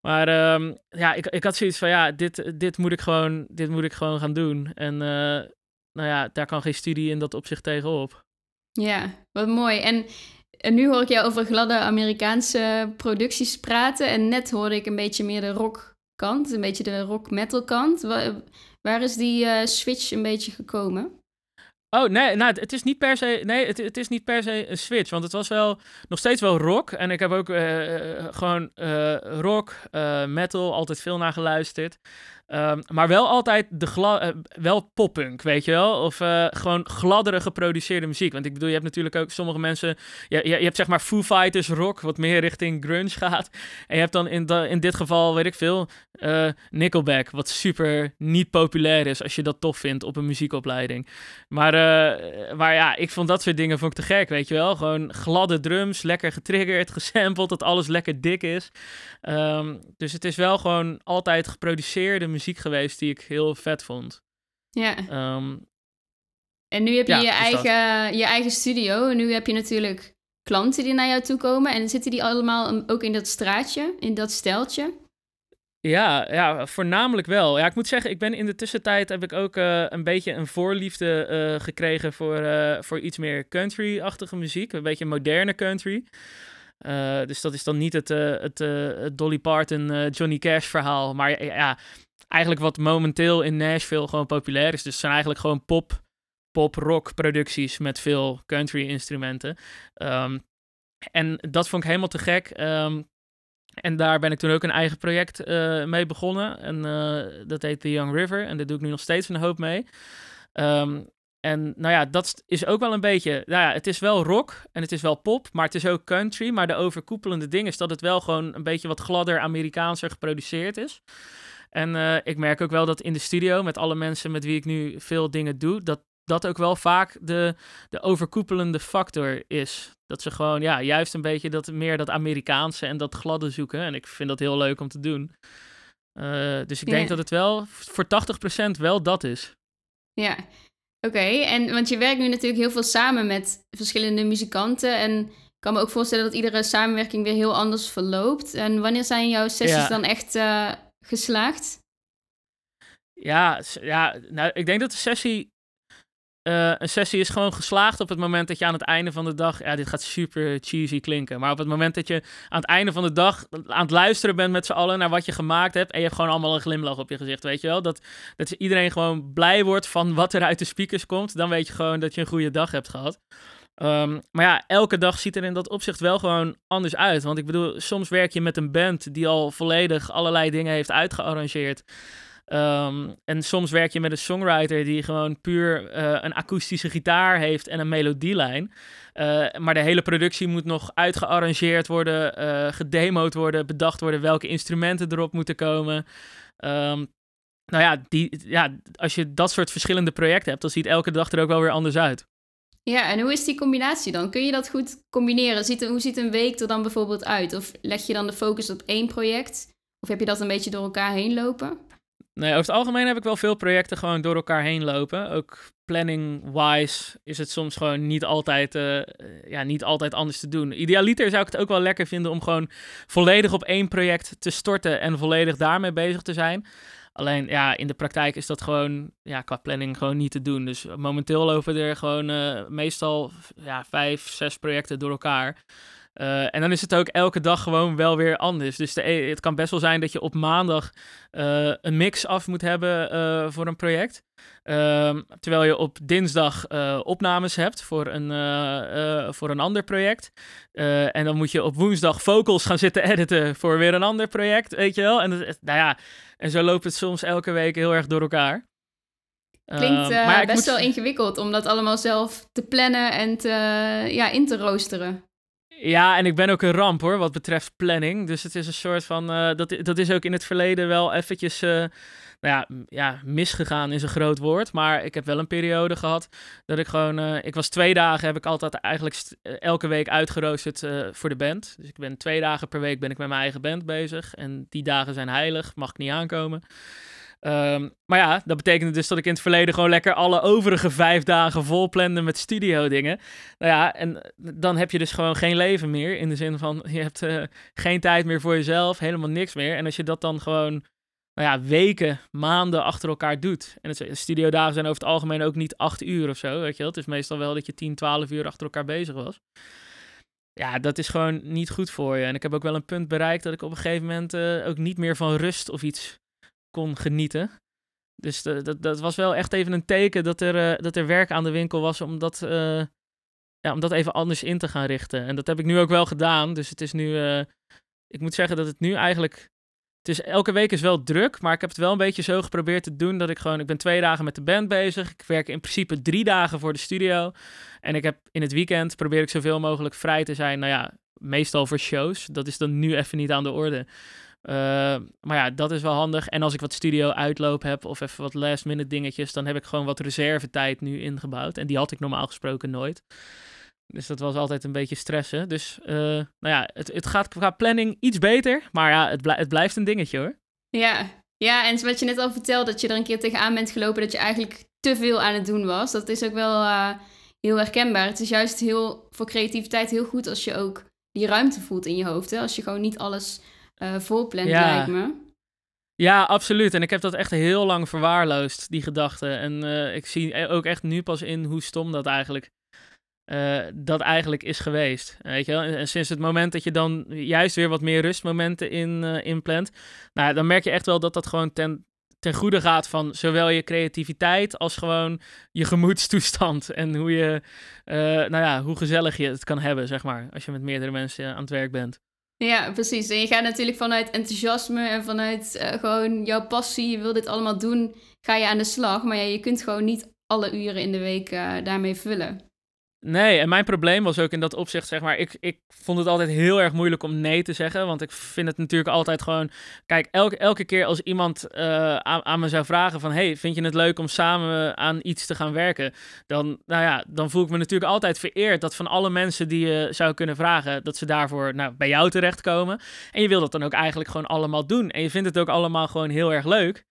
Maar um, ja, ik, ik had zoiets van, ja, dit, dit, moet ik gewoon, dit moet ik gewoon gaan doen. En uh, nou ja, daar kan geen studie in dat opzicht tegenop. Ja, wat mooi. En, en nu hoor ik jou over gladde Amerikaanse producties praten. En net hoorde ik een beetje meer de rock kant, een beetje de rock-metal kant. Waar is die uh, switch een beetje gekomen? Oh, nee, nou, het is niet per se, nee, het, is niet per se een switch, want het was wel nog steeds wel rock. En ik heb ook uh, gewoon uh, rock, metal, altijd veel naar geluisterd. Um, maar wel altijd de uh, wel poppunk, weet je wel? Of uh, gewoon gladdere geproduceerde muziek. Want ik bedoel, je hebt natuurlijk ook sommige mensen... Je, je, hebt zeg maar Foo Fighters rock, wat meer richting grunge *laughs* gaat. En je hebt dan in, in dit geval, weet ik veel, uh, Nickelback. Wat super niet populair is als je dat tof vindt op een muziekopleiding. Maar, maar ja, ik vond dat soort dingen vond ik te gek, weet je wel? Gewoon gladde drums, lekker getriggerd, *laughs* gesampled, dat alles lekker dik is. Um, dus het is wel gewoon altijd geproduceerde muziek geweest die ik heel vet vond. Ja. Um, en nu heb je je, dus eigen, je eigen studio. En nu heb je natuurlijk klanten die naar jou toe komen. En zitten die allemaal ook in dat straatje, in dat steltje? Ja, ja, voornamelijk wel. Ja, ik moet zeggen, ik ben in de tussentijd heb ik ook uh, een beetje een voorliefde uh, gekregen voor, uh, voor iets meer country-achtige muziek. Een beetje moderne country. Dus dat is dan niet het, het, het Dolly Parton, Johnny Cash verhaal. Maar ja, eigenlijk wat momenteel in Nashville gewoon populair is. Dus het zijn eigenlijk gewoon pop, pop rock producties met veel country instrumenten. Um, en dat vond ik helemaal te gek. Um, en daar ben ik toen ook een eigen project uh, mee begonnen. En uh, dat heet The Young River. En daar doe ik nu nog steeds een hoop mee. Um, en nou ja, dat is ook wel een beetje. Nou ja, het is wel rock en het is wel pop, maar het is ook country. Maar de overkoepelende ding is dat het wel gewoon een beetje wat gladder Amerikaanser geproduceerd is. En uh, ik merk ook wel dat in de studio, met alle mensen met wie ik nu veel dingen doe, dat dat ook wel vaak de, de overkoepelende factor is. Dat ze gewoon, ja, juist een beetje dat meer dat Amerikaanse en dat gladde zoeken. En ik vind dat heel leuk om te doen. Uh, dus ik denk ja. dat het wel voor 80% wel dat is. Ja, oké. En want je werkt nu natuurlijk heel veel samen met verschillende muzikanten. En ik kan me ook voorstellen dat iedere samenwerking weer heel anders verloopt. En wanneer zijn jouw sessies ja. dan echt uh, geslaagd? Ja, ja nou, ik denk dat de sessie eh, een sessie is gewoon geslaagd op het moment dat je aan het einde van de dag. Ja, dit gaat super cheesy klinken. Maar op het moment dat je aan het einde van de dag aan het luisteren bent met z'n allen naar wat je gemaakt hebt. En je hebt gewoon allemaal een glimlach op je gezicht, weet je wel. Dat, dat iedereen gewoon blij wordt van wat er uit de speakers komt. Dan weet je gewoon dat je een goede dag hebt gehad. Ehm, maar ja, elke dag ziet er in dat opzicht wel gewoon anders uit. Want ik bedoel, soms werk je met een band die al volledig allerlei dingen heeft uitgearrangeerd. Ehm, en soms werk je met een songwriter die gewoon puur uh, een akoestische gitaar heeft en een melodielijn. Uh, maar de hele productie moet nog uitgearrangeerd worden, uh, gedemoed worden, bedacht worden welke instrumenten erop moeten komen. Um, nou ja, die, ja, als je dat soort verschillende projecten hebt, dan ziet elke dag er ook wel weer anders uit. Ja, en hoe is die combinatie dan? Kun je dat goed combineren? Ziet, hoe ziet een week er dan bijvoorbeeld uit? Of leg je dan de focus op één project? Of heb je dat een beetje door elkaar heen lopen? Nee, over het algemeen heb ik wel veel projecten gewoon door elkaar heen lopen. Ook planning-wise is het soms gewoon niet altijd, uh, ja, niet altijd anders te doen. Idealiter zou ik het ook wel lekker vinden om gewoon volledig op één project te storten en volledig daarmee bezig te zijn. Alleen ja, in de praktijk is dat gewoon ja, qua planning gewoon niet te doen. Dus momenteel lopen er gewoon uh, meestal ja, vijf, zes projecten door elkaar. Uh, en dan is het ook elke dag gewoon wel weer anders. Dus de, e, het kan best wel zijn dat je op maandag uh, een mix af moet hebben uh, voor een project. Ehm, terwijl je op dinsdag opnames hebt voor een, voor een ander project. en dan moet je op woensdag vocals gaan zitten editen voor weer een ander project, weet je wel. En, nou ja, en zo loopt het soms elke week heel erg door elkaar. Klinkt uh, best wel ingewikkeld om dat allemaal zelf te plannen en te, ja, in te roosteren. Ja, en ik ben ook een ramp hoor, wat betreft planning. Dus het is een soort van. Uh, dat, dat is ook in het verleden wel eventjes. Uh, nou ja, ja, misgegaan is een groot woord. Maar ik heb wel een periode gehad dat ik gewoon. Uh, ik was twee dagen, heb ik altijd eigenlijk elke week uitgeroosterd voor de band. Dus ik ben twee dagen per week ben ik met mijn eigen band bezig. En die dagen zijn heilig, mag ik niet aankomen. Um, maar ja, dat betekende dus dat ik in het verleden gewoon lekker alle overige vijf dagen vol plande met studio dingen. Nou ja, en dan heb je dus gewoon geen leven meer. In de zin van, je hebt uh, geen tijd meer voor jezelf, helemaal niks meer. En als je dat dan gewoon, nou ja, weken, maanden achter elkaar doet. En het, studiodagen zijn over het algemeen ook niet acht uur of zo, weet je wel. Het is meestal wel dat je 10, 12 uur achter elkaar bezig was. Ja, dat is gewoon niet goed voor je. En ik heb ook wel een punt bereikt dat ik op een gegeven moment uh, ook niet meer van rust of iets kon genieten. Dus dat, was wel echt even een teken dat er, uh, dat er werk aan de winkel was om dat, uh, ja, om dat even anders in te gaan richten. En dat heb ik nu ook wel gedaan. Dus het is nu, uh, ik moet zeggen dat het nu eigenlijk, is, elke week is wel druk, maar ik heb het wel een beetje zo geprobeerd te doen dat ik gewoon, ik ben twee dagen met de band bezig. Ik werk in principe drie dagen voor de studio. En ik heb in het weekend probeer ik zoveel mogelijk vrij te zijn. Nou ja, meestal voor shows. Dat is dan nu even niet aan de orde. Uh, maar ja, dat is wel handig. En als ik wat studio uitloop heb of even wat last minute dingetjes, dan heb ik gewoon wat reservetijd nu ingebouwd. En die had ik normaal gesproken nooit. Dus dat was altijd een beetje stressen. Dus uh, nou ja, het, het gaat qua planning iets beter. Maar ja, het, blijft een dingetje hoor. Ja. ja, en wat je net al vertelde, dat je er een keer tegenaan bent gelopen dat je eigenlijk te veel aan het doen was. Dat is ook wel uh, heel herkenbaar. Het is juist heel, voor creativiteit heel goed als je ook die ruimte voelt in je hoofd. Hè? Als je gewoon niet alles uh, ja. lijkt me. Ja, absoluut. En ik heb dat echt heel lang verwaarloosd, die gedachte. En uh, ik zie ook echt nu pas in hoe stom dat eigenlijk, uh, dat eigenlijk is geweest. Weet je wel? En, sinds het moment dat je dan juist weer wat meer rustmomenten in, uh, inplant, nou, dan merk je echt wel dat dat gewoon ten, ten goede gaat van zowel je creativiteit als gewoon je gemoedstoestand. *laughs* En hoe je, nou ja, hoe gezellig je het kan hebben, zeg maar, als je met meerdere mensen aan het werk bent. Ja, precies. En je gaat natuurlijk vanuit enthousiasme en vanuit uh, gewoon jouw passie, je wil dit allemaal doen, ga je aan de slag. Maar ja, je kunt gewoon niet alle uren in de week uh, daarmee vullen. Nee, en mijn probleem was ook in dat opzicht, zeg maar, ik, ik vond het altijd heel erg moeilijk om nee te zeggen. Want ik vind het natuurlijk altijd gewoon, kijk, elke, elke keer als iemand aan, aan, me zou vragen van, hey, vind je het leuk om samen aan iets te gaan werken? Dan, nou ja, dan voel ik me natuurlijk altijd vereerd dat van alle mensen die je zou kunnen vragen, dat ze daarvoor nou, bij jou terechtkomen. En je wil dat dan ook eigenlijk gewoon allemaal doen. En je vindt het ook allemaal gewoon heel erg leuk.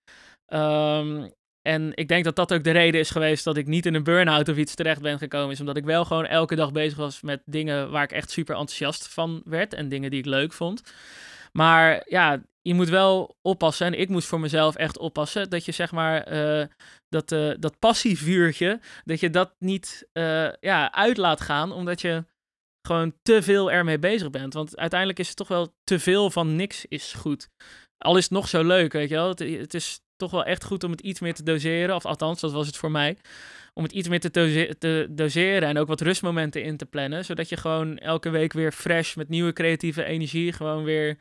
Um, en ik denk dat dat ook de reden is geweest dat ik niet in een burn-out of iets terecht ben gekomen. Is omdat ik wel gewoon elke dag bezig was met dingen waar ik echt super enthousiast van werd. En dingen die ik leuk vond. Maar ja, je moet wel oppassen, en ik moest voor mezelf echt oppassen, dat je zeg maar eh, dat, uh, dat passievuurtje, dat je dat niet uh, ja, uit laat gaan, omdat je gewoon te veel ermee bezig bent. Want uiteindelijk is het toch wel te veel van niks is goed. Al is het nog zo leuk, weet je wel. Het is toch wel echt goed om het iets meer te doseren, of althans, dat was het voor mij. Om het iets meer te, te doseren en ook wat rustmomenten in te plannen, zodat je gewoon elke week weer fresh met nieuwe creatieve energie gewoon weer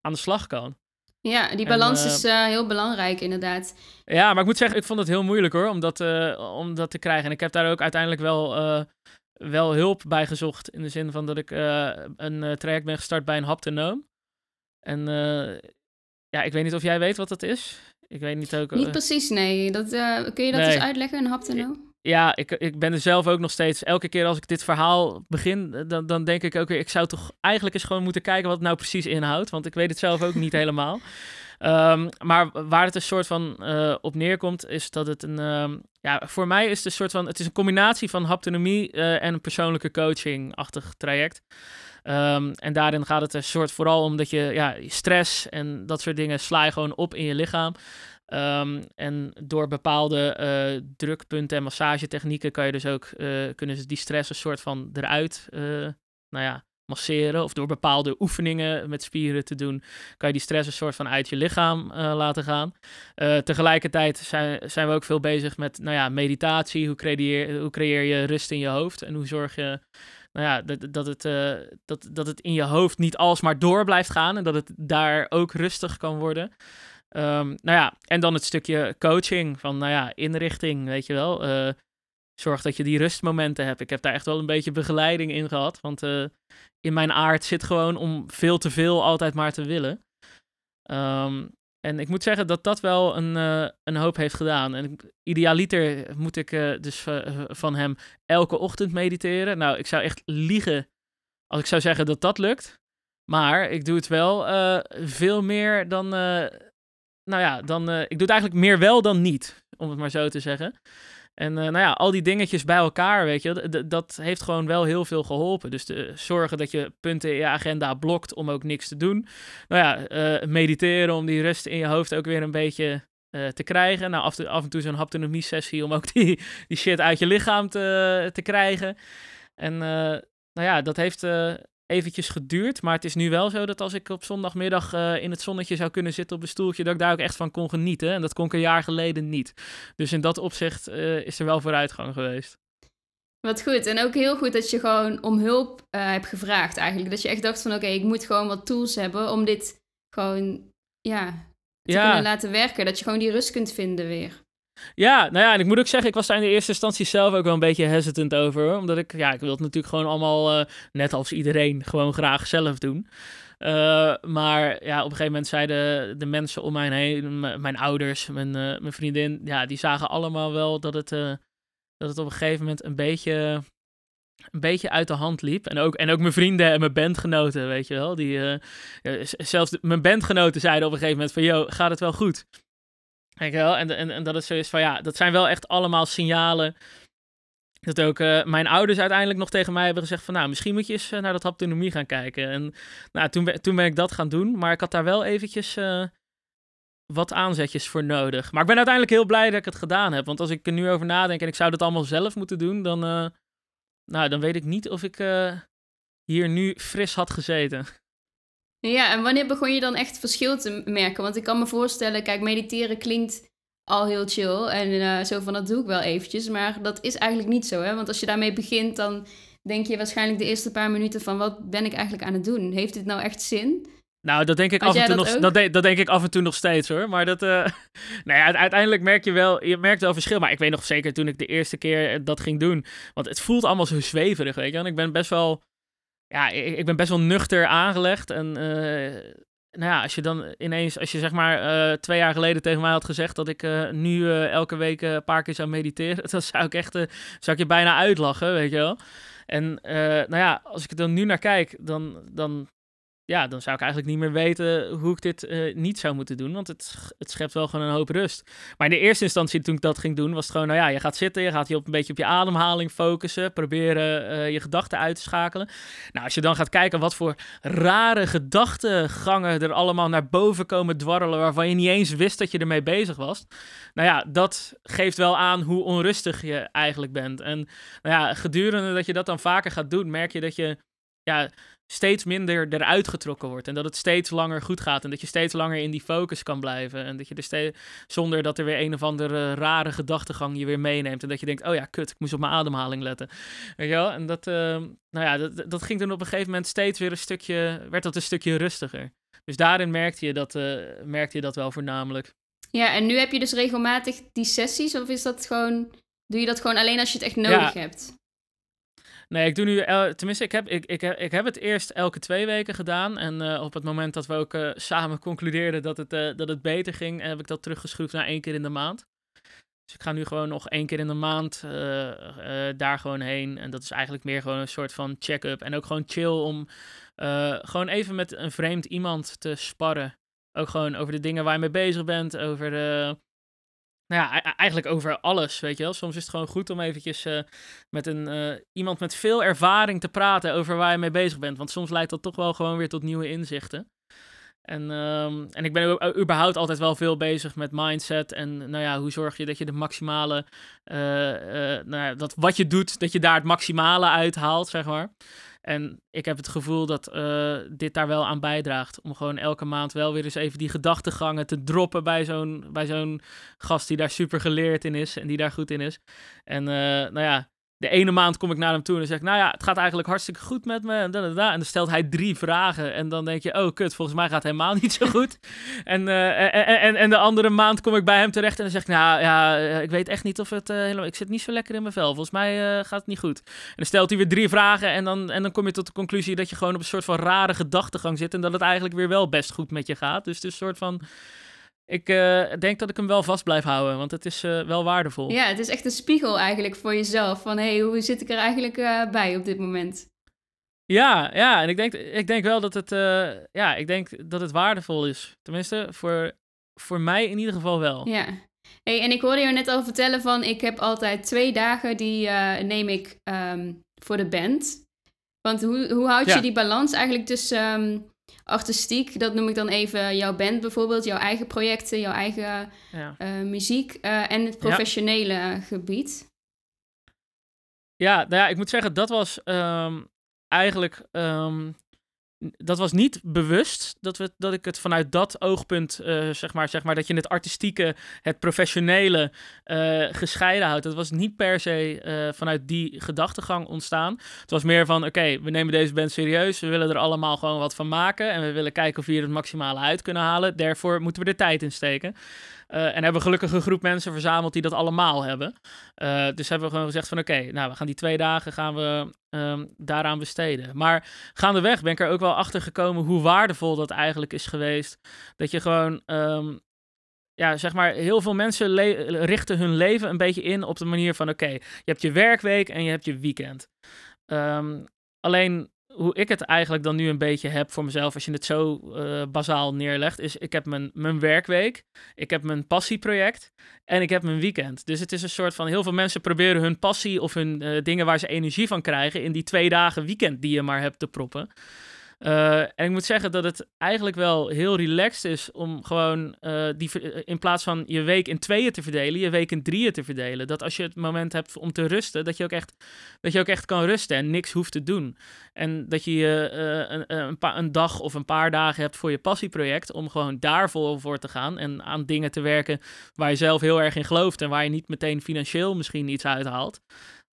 aan de slag kan. Ja, die balans is uh, heel belangrijk, inderdaad. Ja, maar ik moet zeggen, ik vond het heel moeilijk hoor, om dat, uh, om dat te krijgen. En ik heb daar ook uiteindelijk wel, wel hulp bij gezocht. In de zin van dat ik een traject ben gestart bij een haptonoom. En ja, ik weet niet of jij weet wat dat is. Ik weet niet ook. Niet precies, nee. Dat, kun je dat nee. eens uitleggen, een haptonoom? ja, ik, ik ben er zelf ook nog steeds. Elke keer als ik dit verhaal begin, dan, dan denk ik ook weer, ik zou toch eigenlijk eens gewoon moeten kijken wat het nou precies inhoudt. Want ik weet het zelf ook niet *laughs* helemaal. Um, maar waar het een soort van uh, op neerkomt, is dat het een. Um, ja, voor mij is het een soort van. Het is een combinatie van haptonomie uh, en een persoonlijke coaching-achtig traject. Um, en daarin gaat het een soort vooral om dat je ja, stress en dat soort dingen sla je gewoon op in je lichaam. Um, en door bepaalde uh, drukpunten en massagetechnieken kan je dus ook, uh, kunnen ze die stress een soort van eruit, uh, nou ja, masseren. Of door bepaalde oefeningen met spieren te doen, kan je die stress een soort van uit je lichaam laten gaan. tegelijkertijd zijn, zijn we ook veel bezig met, nou ja, meditatie. Hoe creëer, hoe creëer je rust in je hoofd? En hoe zorg je nou ja, dat, dat, het, dat, dat het in je hoofd niet alsmaar door blijft gaan en dat het daar ook rustig kan worden. Um, nou ja, en dan het stukje coaching van, nou ja, inrichting, weet je wel. Uh, zorg dat je die rustmomenten hebt. Ik heb daar echt wel een beetje begeleiding in gehad, want uh, in mijn aard zit gewoon om veel te veel altijd maar te willen. Um, en ik moet zeggen dat dat wel een, uh, een hoop heeft gedaan. En idealiter moet ik dus van hem elke ochtend mediteren. Nou, ik zou echt liegen als ik zou zeggen dat dat lukt. Maar ik doe het wel veel meer dan nou ja, dan, ik doe het eigenlijk meer wel dan niet, om het maar zo te zeggen. En uh, nou ja, al die dingetjes bij elkaar, weet je, dat heeft gewoon wel heel veel geholpen. Dus de, zorgen dat je punten in je agenda blokt om ook niks te doen. Nou ja, uh, mediteren om die rust in je hoofd ook weer een beetje te krijgen. Nou, af, af en toe zo'n haptonomie-sessie om ook *laughs* die, die shit uit je lichaam te, te krijgen. En nou ja, dat heeft eventjes geduurd. Maar het is nu wel zo dat als ik op zondagmiddag uh, in het zonnetje zou kunnen zitten op een stoeltje, dat ik daar ook echt van kon genieten. En dat kon ik een jaar geleden niet. Dus in dat opzicht uh, is er wel vooruitgang geweest. Wat goed. En ook heel goed dat je gewoon om hulp uh, hebt gevraagd eigenlijk. Dat je echt dacht van oké, okay, ik moet gewoon wat tools hebben om dit gewoon ja, te ja. kunnen laten werken. Dat je gewoon die rust kunt vinden weer. Ja, nou ja, en ik moet ook zeggen, ik was daar in de eerste instantie zelf ook wel een beetje hesitant over. Omdat ik, ja, ik wil het natuurlijk gewoon allemaal, uh, net als iedereen, gewoon graag zelf doen. Uh, maar ja, op een gegeven moment zeiden de mensen om mij heen, mijn ouders, mijn, uh, mijn vriendin, ja, die zagen allemaal wel dat het, dat het op een gegeven moment een beetje, een beetje uit de hand liep. En ook, en ook mijn vrienden en mijn bandgenoten, weet je wel. Die, zelfs mijn bandgenoten zeiden op een gegeven moment van, yo, gaat het wel goed? Kijk wel, en, en, en dat is zoiets van ja, dat zijn wel echt allemaal signalen. Dat ook uh, mijn ouders uiteindelijk nog tegen mij hebben gezegd van nou, misschien moet je eens uh, naar dat haptonomie gaan kijken. En nou, toen, toen ben ik dat gaan doen, maar ik had daar wel eventjes uh, wat aanzetjes voor nodig. Maar ik ben uiteindelijk heel blij dat ik het gedaan heb. Want als ik er nu over nadenk en ik zou dat allemaal zelf moeten doen, dan, nou, dan weet ik niet of ik hier nu fris had gezeten. Ja, en wanneer begon je dan echt verschil te merken? Want ik kan me voorstellen, kijk, mediteren klinkt al heel chill. En uh, zo van, dat doe ik wel eventjes. Maar dat is eigenlijk niet zo, hè? Want als je daarmee begint, dan denk je waarschijnlijk de eerste paar minuten van... wat ben ik eigenlijk aan het doen? Heeft dit nou echt zin? Nou, dat denk ik, af en, toe nog, dat, dat, denk ik af en toe nog steeds hoor. Maar dat, uh, *laughs* nou ja, uiteindelijk merk je wel, je merkt wel verschil. Maar ik weet nog zeker toen ik de eerste keer dat ging doen. Want het voelt allemaal zo zweverig, weet je. En ik ben best wel ja, ik, ben best wel nuchter aangelegd. En uh, nou ja, als je dan ineens, als je zeg maar uh, twee jaar geleden tegen mij had gezegd dat ik uh, nu elke week een paar keer zou mediteren, *laughs* dan zou ik echt, zou ik je bijna uitlachen, weet je wel. En nou ja, als ik er dan nu naar kijk, dan, dan ja, dan zou ik eigenlijk niet meer weten hoe ik dit uh, niet zou moeten doen. Want het, het schept wel gewoon een hoop rust. Maar in de eerste instantie, toen ik dat ging doen, was het gewoon, nou ja, je gaat zitten, je gaat je op een beetje op je ademhaling focussen, proberen uh, je gedachten uit te schakelen. Nou, als je dan gaat kijken wat voor rare gedachtegangen er allemaal naar boven komen dwarrelen, waarvan je niet eens wist dat je ermee bezig was. Nou ja, dat geeft wel aan hoe onrustig je eigenlijk bent. En nou ja, gedurende dat je dat dan vaker gaat doen, merk je dat je ja, steeds minder eruit getrokken wordt. En dat het steeds langer goed gaat. En dat je steeds langer in die focus kan blijven. En dat je er steeds, zonder dat er weer een of andere rare gedachtegang je weer meeneemt. En dat je denkt, oh ja, kut, ik moest op mijn ademhaling letten. Weet je wel? En dat, uh, nou ja, dat, dat ging toen op een gegeven moment steeds weer een stukje, werd dat een stukje rustiger. Dus daarin merkte je dat, uh, merkte je dat wel voornamelijk. Ja, en nu heb je dus regelmatig die sessies? Of is dat gewoon, doe je dat gewoon alleen als je het echt nodig ja. hebt? Nee, ik doe nu, tenminste, ik heb, ik, ik, ik heb het eerst elke twee weken gedaan. En uh, op het moment dat we ook uh, samen concludeerden dat het, uh, dat het beter ging, heb ik dat teruggeschroefd naar één keer in de maand. Dus ik ga nu gewoon nog één keer in de maand daar gewoon heen. En dat is eigenlijk meer gewoon een soort van check-up. En ook gewoon chill om gewoon even met een vreemd iemand te sparren. Ook gewoon over de dingen waar je mee bezig bent, over de nou ja, eigenlijk over alles, weet je wel. Soms is het gewoon goed om eventjes uh, met een, uh, iemand met veel ervaring te praten over waar je mee bezig bent. Want soms leidt dat toch wel gewoon weer tot nieuwe inzichten. En, um, en ik ben überhaupt altijd wel veel bezig met mindset. En nou ja, hoe zorg je dat je de maximale. Uh, nou ja, dat wat je doet, dat je daar het maximale uithaalt, zeg maar. En ik heb het gevoel dat dit daar wel aan bijdraagt. Om gewoon elke maand wel weer eens even die gedachtegangen te droppen bij zo'n, bij zo'n gast die daar super geleerd in is en die daar goed in is. En nou ja, de ene maand kom ik naar hem toe en dan zeg ik, nou ja, het gaat eigenlijk hartstikke goed met me. En, en dan stelt hij drie vragen en dan denk je, oh kut, volgens mij gaat het helemaal niet zo *laughs* goed. en, uh, en, en, en, de andere maand kom ik bij hem terecht en dan zeg ik, nou ja, ik weet echt niet of het uh, helemaal, ik zit niet zo lekker in mijn vel. Volgens mij uh, gaat het niet goed. En dan stelt hij weer drie vragen en dan, en dan kom je tot de conclusie dat je gewoon op een soort van rare gedachtegang zit en dat het eigenlijk weer wel best goed met je gaat. Dus het is een soort van ik uh, denk dat ik hem wel vast blijf houden, want het is uh, wel waardevol. Ja, het is echt een spiegel eigenlijk voor jezelf. Van hé, hey, hoe zit ik er eigenlijk uh, bij op dit moment? Ja, ja, en ik denk, ik denk wel dat het, ja, ik denk dat het waardevol is. Tenminste, voor, voor mij in ieder geval wel. Ja. Hey, en ik hoorde je net al vertellen van, ik heb altijd twee dagen die neem ik um, voor de band. Want hoe, hoe houd je ja. die balans eigenlijk tussen... Um, artistiek, dat noem ik dan even jouw band bijvoorbeeld, jouw eigen projecten, jouw eigen ja. uh, muziek uh, en het professionele ja. gebied? Ja, nou ja, ik moet zeggen, dat was um, eigenlijk um, dat was niet bewust dat, we, dat ik het vanuit dat oogpunt, uh, zeg, maar, zeg maar, dat je het artistieke, het professionele uh, gescheiden houdt. Dat was niet per se uh, vanuit die gedachtegang ontstaan. Het was meer van, oké, we nemen deze band serieus, we willen er allemaal gewoon wat van maken en we willen kijken of we hier het maximale uit kunnen halen. Daarvoor moeten we er tijd in steken. Uh, en hebben we gelukkig een groep mensen verzameld die dat allemaal hebben. Uh, dus hebben we gewoon gezegd van oké, nou we gaan die twee dagen gaan we um, daaraan besteden. Maar gaandeweg ben ik er ook wel achter gekomen hoe waardevol dat eigenlijk is geweest. Dat je gewoon um, ja, zeg maar, heel veel mensen richten hun leven een beetje in op de manier van: oké, je hebt je werkweek en je hebt je weekend. Um, alleen hoe ik het eigenlijk dan nu een beetje heb voor mezelf, als je het zo uh, bazaal neerlegt, is ik heb mijn, mijn werkweek, ik heb mijn passieproject en ik heb mijn weekend. Dus het is een soort van, heel veel mensen proberen hun passie of hun uh, dingen waar ze energie van krijgen in die twee dagen weekend die je maar hebt te proppen. Uh, en ik moet zeggen dat het eigenlijk wel heel relaxed is om gewoon uh, die, in plaats van je week in tweeën te verdelen, je week in drieën te verdelen. Dat als je het moment hebt om te rusten, dat je ook echt, dat je ook echt kan rusten en niks hoeft te doen. En dat je een, een, een, dag of een paar dagen hebt voor je passieproject om gewoon daarvoor voor te gaan en aan dingen te werken waar je zelf heel erg in gelooft en waar je niet meteen financieel misschien iets uithaalt.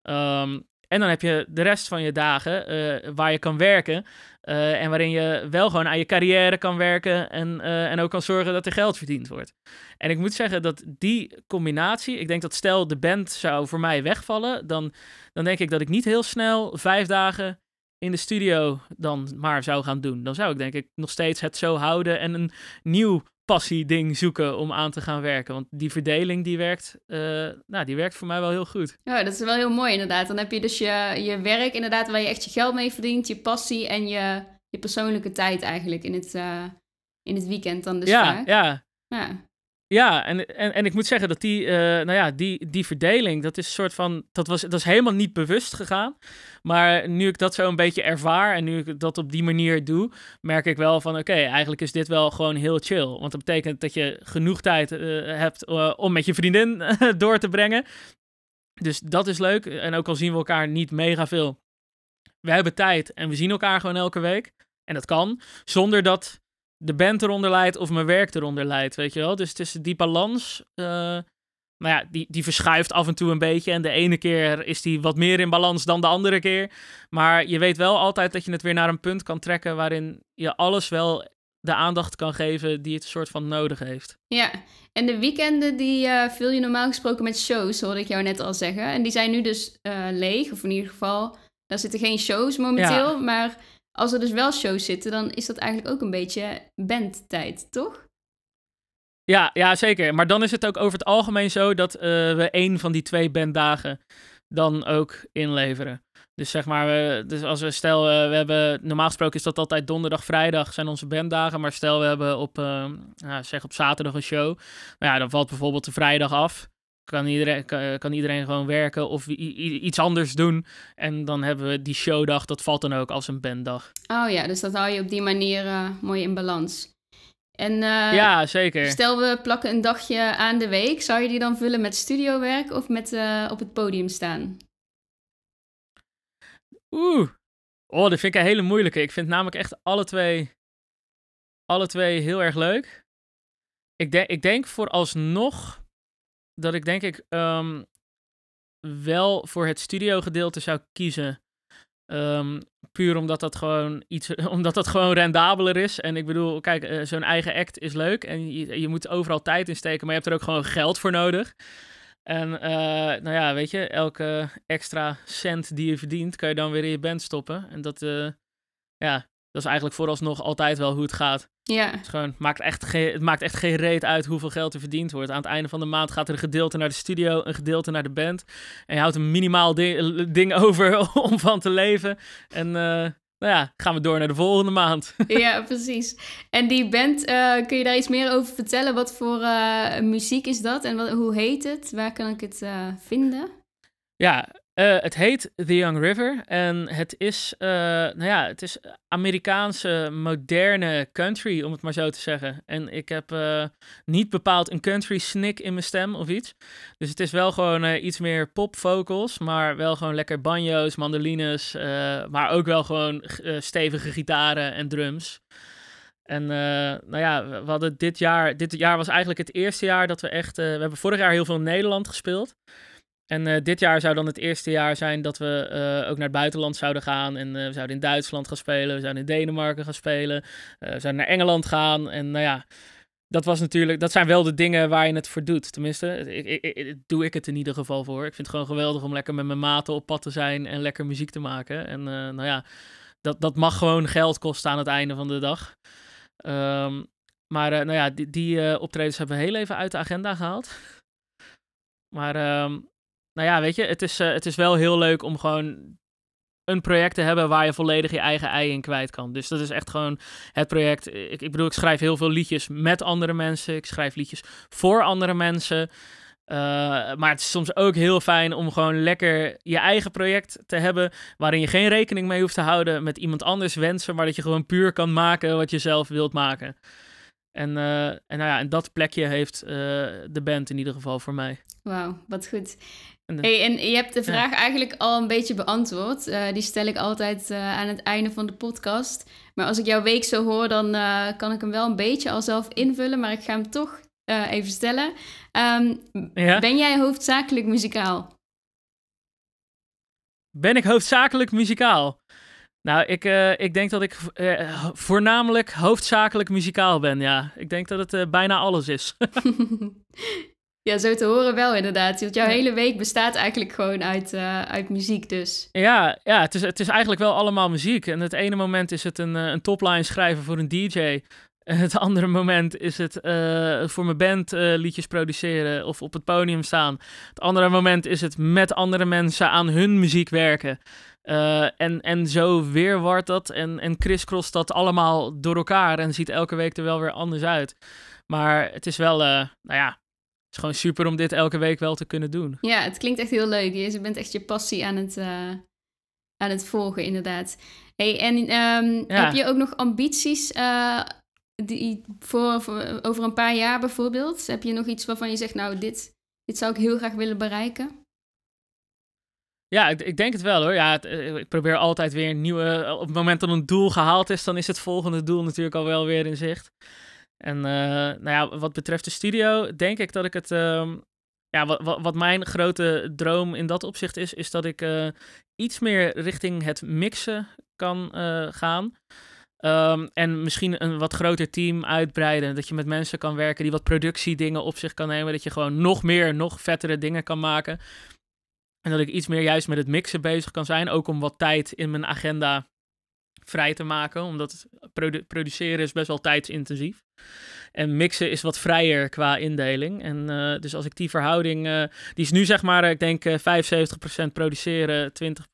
Um, en dan heb je de rest van je dagen uh, waar je kan werken. Uh, en waarin je wel gewoon aan je carrière kan werken. En, uh, en ook kan zorgen dat er geld verdiend wordt. En ik moet zeggen dat die combinatie. Ik denk dat stel de band zou voor mij wegvallen. Dan, dan denk ik dat ik niet heel snel vijf dagen in de studio dan maar zou gaan doen. Dan zou ik denk ik nog steeds het zo houden. En een nieuw passie-ding zoeken om aan te gaan werken. Want die verdeling die werkt, uh, nou, die werkt voor mij wel heel goed. Ja, dat is wel heel mooi inderdaad. Dan heb je dus je, je werk inderdaad waar je echt je geld mee verdient, je passie en je je persoonlijke tijd eigenlijk in het, uh, in het weekend dan dus ja, vaak. Ja, ja. Ja, en, en, en ik moet zeggen dat die, uh, nou ja, die, die verdeling, dat is een soort van, dat was, dat is helemaal niet bewust gegaan. Maar nu ik dat zo een beetje ervaar en nu ik dat op die manier doe, merk ik wel van, oké, eigenlijk is dit wel gewoon heel chill. Want dat betekent dat je genoeg tijd uh, hebt uh, om met je vriendin door te brengen. Dus dat is leuk. En ook al zien we elkaar niet mega veel, we hebben tijd en we zien elkaar gewoon elke week. En dat kan, zonder dat de band eronder leidt of mijn werk eronder leidt, weet je wel. Dus tussen die balans, uh, nou ja, die, die verschuift af en toe een beetje. En de ene keer is die wat meer in balans dan de andere keer. Maar je weet wel altijd dat je het weer naar een punt kan trekken waarin je alles wel de aandacht kan geven die het soort van nodig heeft. Ja, en de weekenden die uh, vul je normaal gesproken met shows, hoorde ik jou net al zeggen. En die zijn nu dus uh, leeg, of in ieder geval, daar zitten geen shows momenteel, ja. maar als er dus wel shows zitten, dan is dat eigenlijk ook een beetje bandtijd, toch? Ja, ja, zeker. Maar dan is het ook over het algemeen zo dat uh, we één van die twee banddagen dan ook inleveren. Dus zeg maar, we, dus als we stel, uh, we hebben, normaal gesproken is dat altijd donderdag, vrijdag zijn onze banddagen. Maar stel we hebben op, nou, zeg op zaterdag een show. Nou ja, dan valt bijvoorbeeld de vrijdag af kan iedereen, kan, kan, iedereen gewoon werken of iets anders doen. En dan hebben we die showdag, dat valt dan ook als een banddag. Oh ja, dus dat hou je op die manier uh, mooi in balans. En uh, ja, zeker. Stel we plakken een dagje aan de week, zou je die dan vullen met studiowerk of met uh, op het podium staan? Oeh, oh, dat vind ik een hele moeilijke. Ik vind namelijk echt alle twee, alle twee heel erg leuk. Ik, de ik denk vooralsnog dat ik denk ik um, wel voor het studio gedeelte zou kiezen. Um, puur omdat dat gewoon iets, *laughs* omdat dat gewoon rendabeler is. En ik bedoel, kijk, uh, zo'n eigen act is leuk en je, je moet overal tijd in steken, maar je hebt er ook gewoon geld voor nodig. En uh, nou ja, weet je, elke extra cent die je verdient, kan je dan weer in je band stoppen. En dat, uh, ja, dat is eigenlijk vooralsnog altijd wel hoe het gaat. Ja. Het, gewoon, maakt echt geen, het maakt echt geen reet uit hoeveel geld er verdiend wordt. Aan het einde van de maand gaat er een gedeelte naar de studio, een gedeelte naar de band. En je houdt een minimaal ding, ding *laughs* over om van te leven. En uh, nou ja, gaan we door naar de volgende maand. *laughs* ja, precies. En die band, uh, kun je daar iets meer over vertellen? Wat voor uh, muziek is dat en wat, hoe heet het? Waar kan ik het vinden? Ja, uh, het heet The Young River en het is, uh, nou ja, het is Amerikaanse moderne country, om het maar zo te zeggen. En ik heb uh, niet bepaald een country snik in mijn stem of iets. Dus het is wel gewoon iets meer pop vocals, maar wel gewoon lekker banjo's, mandolines, maar ook wel gewoon stevige gitaren en drums. En nou ja, we hadden dit jaar, dit jaar was eigenlijk het eerste jaar dat we echt, we hebben vorig jaar heel veel in Nederland gespeeld. En uh, dit jaar zou dan het eerste jaar zijn dat we uh, ook naar het buitenland zouden gaan. En uh, we zouden in Duitsland gaan spelen, we zouden in Denemarken gaan spelen, we zouden naar Engeland gaan. En nou ja, dat was natuurlijk, dat zijn wel de dingen waar je het voor doet. Tenminste, ik, ik, doe ik het in ieder geval voor. Ik vind het gewoon geweldig om lekker met mijn maten op pad te zijn en lekker muziek te maken. En nou ja, dat, dat mag gewoon geld kosten aan het einde van de dag. Um, maar nou ja, die, die optredens hebben we heel even uit de agenda gehaald. Maar um, nou ja, weet je, het is, uh, het is wel heel leuk om gewoon een project te hebben waar je volledig je eigen ei in kwijt kan. Dus dat is echt gewoon het project. Ik, ik bedoel, ik schrijf heel veel liedjes met andere mensen. Ik schrijf liedjes voor andere mensen. Uh, maar het is soms ook heel fijn om gewoon lekker je eigen project te hebben. Waarin je geen rekening mee hoeft te houden met iemand anders wensen. Maar dat je gewoon puur kan maken wat je zelf wilt maken. En, uh, en, nou ja, en dat plekje heeft de band in ieder geval voor mij. Wauw, wat goed. Hey, en je hebt de vraag ja. eigenlijk al een beetje beantwoord. Uh, die stel ik altijd aan het einde van de podcast. Maar als ik jouw week zo hoor, dan kan ik hem wel een beetje al zelf invullen. Maar ik ga hem toch even stellen. Um, ja? Ben jij hoofdzakelijk muzikaal? Ben ik hoofdzakelijk muzikaal? Nou, ik, ik denk dat ik voornamelijk hoofdzakelijk muzikaal ben, ja. Ik denk dat het bijna alles is. *laughs* ja, zo te horen wel inderdaad. Want jouw hele week bestaat eigenlijk gewoon uit, uit muziek dus. Ja, ja het, is, het is eigenlijk wel allemaal muziek. En het ene moment is het een, een topline schrijven voor een DJ. En het *laughs* andere moment is het voor mijn band liedjes produceren of op het podium staan. Het andere moment is het met andere mensen aan hun muziek werken. en, en zo weer wordt dat en, en crisscross dat allemaal door elkaar en ziet elke week er wel weer anders uit. Maar het is wel, nou ja, is gewoon super om dit elke week wel te kunnen doen. Ja, het klinkt echt heel leuk. Je bent echt je passie aan het, aan het volgen, inderdaad. Hey, en ehm, heb je ook nog ambities uh, die, voor, voor, over een paar jaar bijvoorbeeld? Heb je nog iets waarvan je zegt, nou, dit, dit zou ik heel graag willen bereiken? Ja, ik, ik denk het wel hoor. Ja, eh, ik probeer altijd weer nieuwe. Op het moment dat een doel gehaald is, dan is het volgende doel natuurlijk al wel weer in zicht. En uh, nou ja, wat betreft de studio, denk ik dat ik het ehm, ja, wat, wat, mijn grote droom in dat opzicht is, is dat ik uh, iets meer richting het mixen kan uh, gaan. Um, en misschien een wat groter team uitbreiden. Dat je met mensen kan werken die wat productiedingen op zich kan nemen. Dat je gewoon nog meer, nog vettere dingen kan maken. En dat ik iets meer juist met het mixen bezig kan zijn. Ook om wat tijd in mijn agenda vrij te maken. Omdat produ produceren is best wel tijdsintensief. En mixen is wat vrijer qua indeling. En uh, dus als ik die verhouding, uh, die is nu zeg maar, ik denk uh, 75% produceren, 20,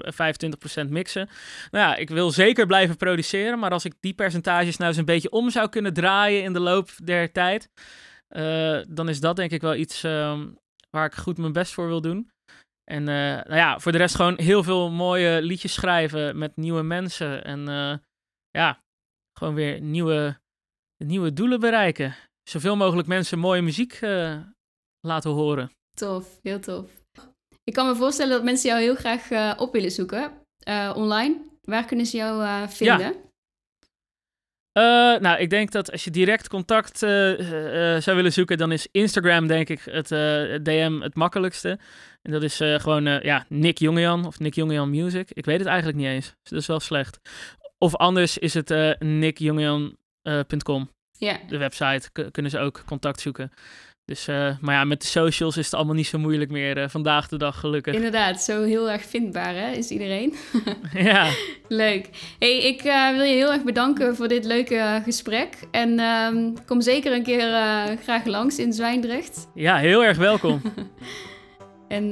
25% mixen. Nou ja, ik wil zeker blijven produceren, maar als ik die percentages nou eens een beetje om zou kunnen draaien in de loop der tijd, eh, dan is dat denk ik wel iets ehm, waar ik goed mijn best voor wil doen. En nou ja, voor de rest gewoon heel veel mooie liedjes schrijven met nieuwe mensen. En ja, gewoon weer nieuwe nieuwe doelen bereiken. Zoveel mogelijk mensen mooie muziek uh, laten horen. Tof, heel tof. Ik kan me voorstellen dat mensen jou heel graag op willen zoeken online. Waar kunnen ze jou vinden? Ja. Nou, ik denk dat als je direct contact zou willen zoeken, dan is Instagram denk ik het DM het makkelijkste. En dat is gewoon ja, Nick Jongejan of Nick Jongejan Music. Ik weet het eigenlijk niet eens. Dus dat is wel slecht. Of anders is het nickjongejan.com. Ja. De website kunnen ze ook contact zoeken. Dus, uh, maar ja, met de socials is het allemaal niet zo moeilijk meer uh, vandaag de dag, gelukkig. Inderdaad, zo heel erg vindbaar hè, is iedereen. *laughs* *laughs* ja. Leuk. Hey, ik uh, wil je heel erg bedanken voor dit leuke gesprek. En ehm, kom zeker een keer graag langs in Zwijndrecht. Ja, heel erg welkom. *laughs* en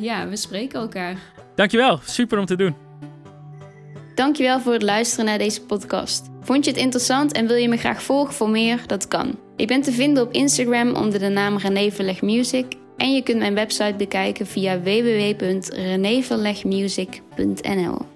ja, we spreken elkaar. Dankjewel, super om te doen. Dankjewel voor het luisteren naar deze podcast. Vond je het interessant en wil je me graag volgen voor meer? Dat kan. Ik ben te vinden op Instagram onder de naam René Verleg Music en je kunt mijn website bekijken via www.renéverlegmusic.nl.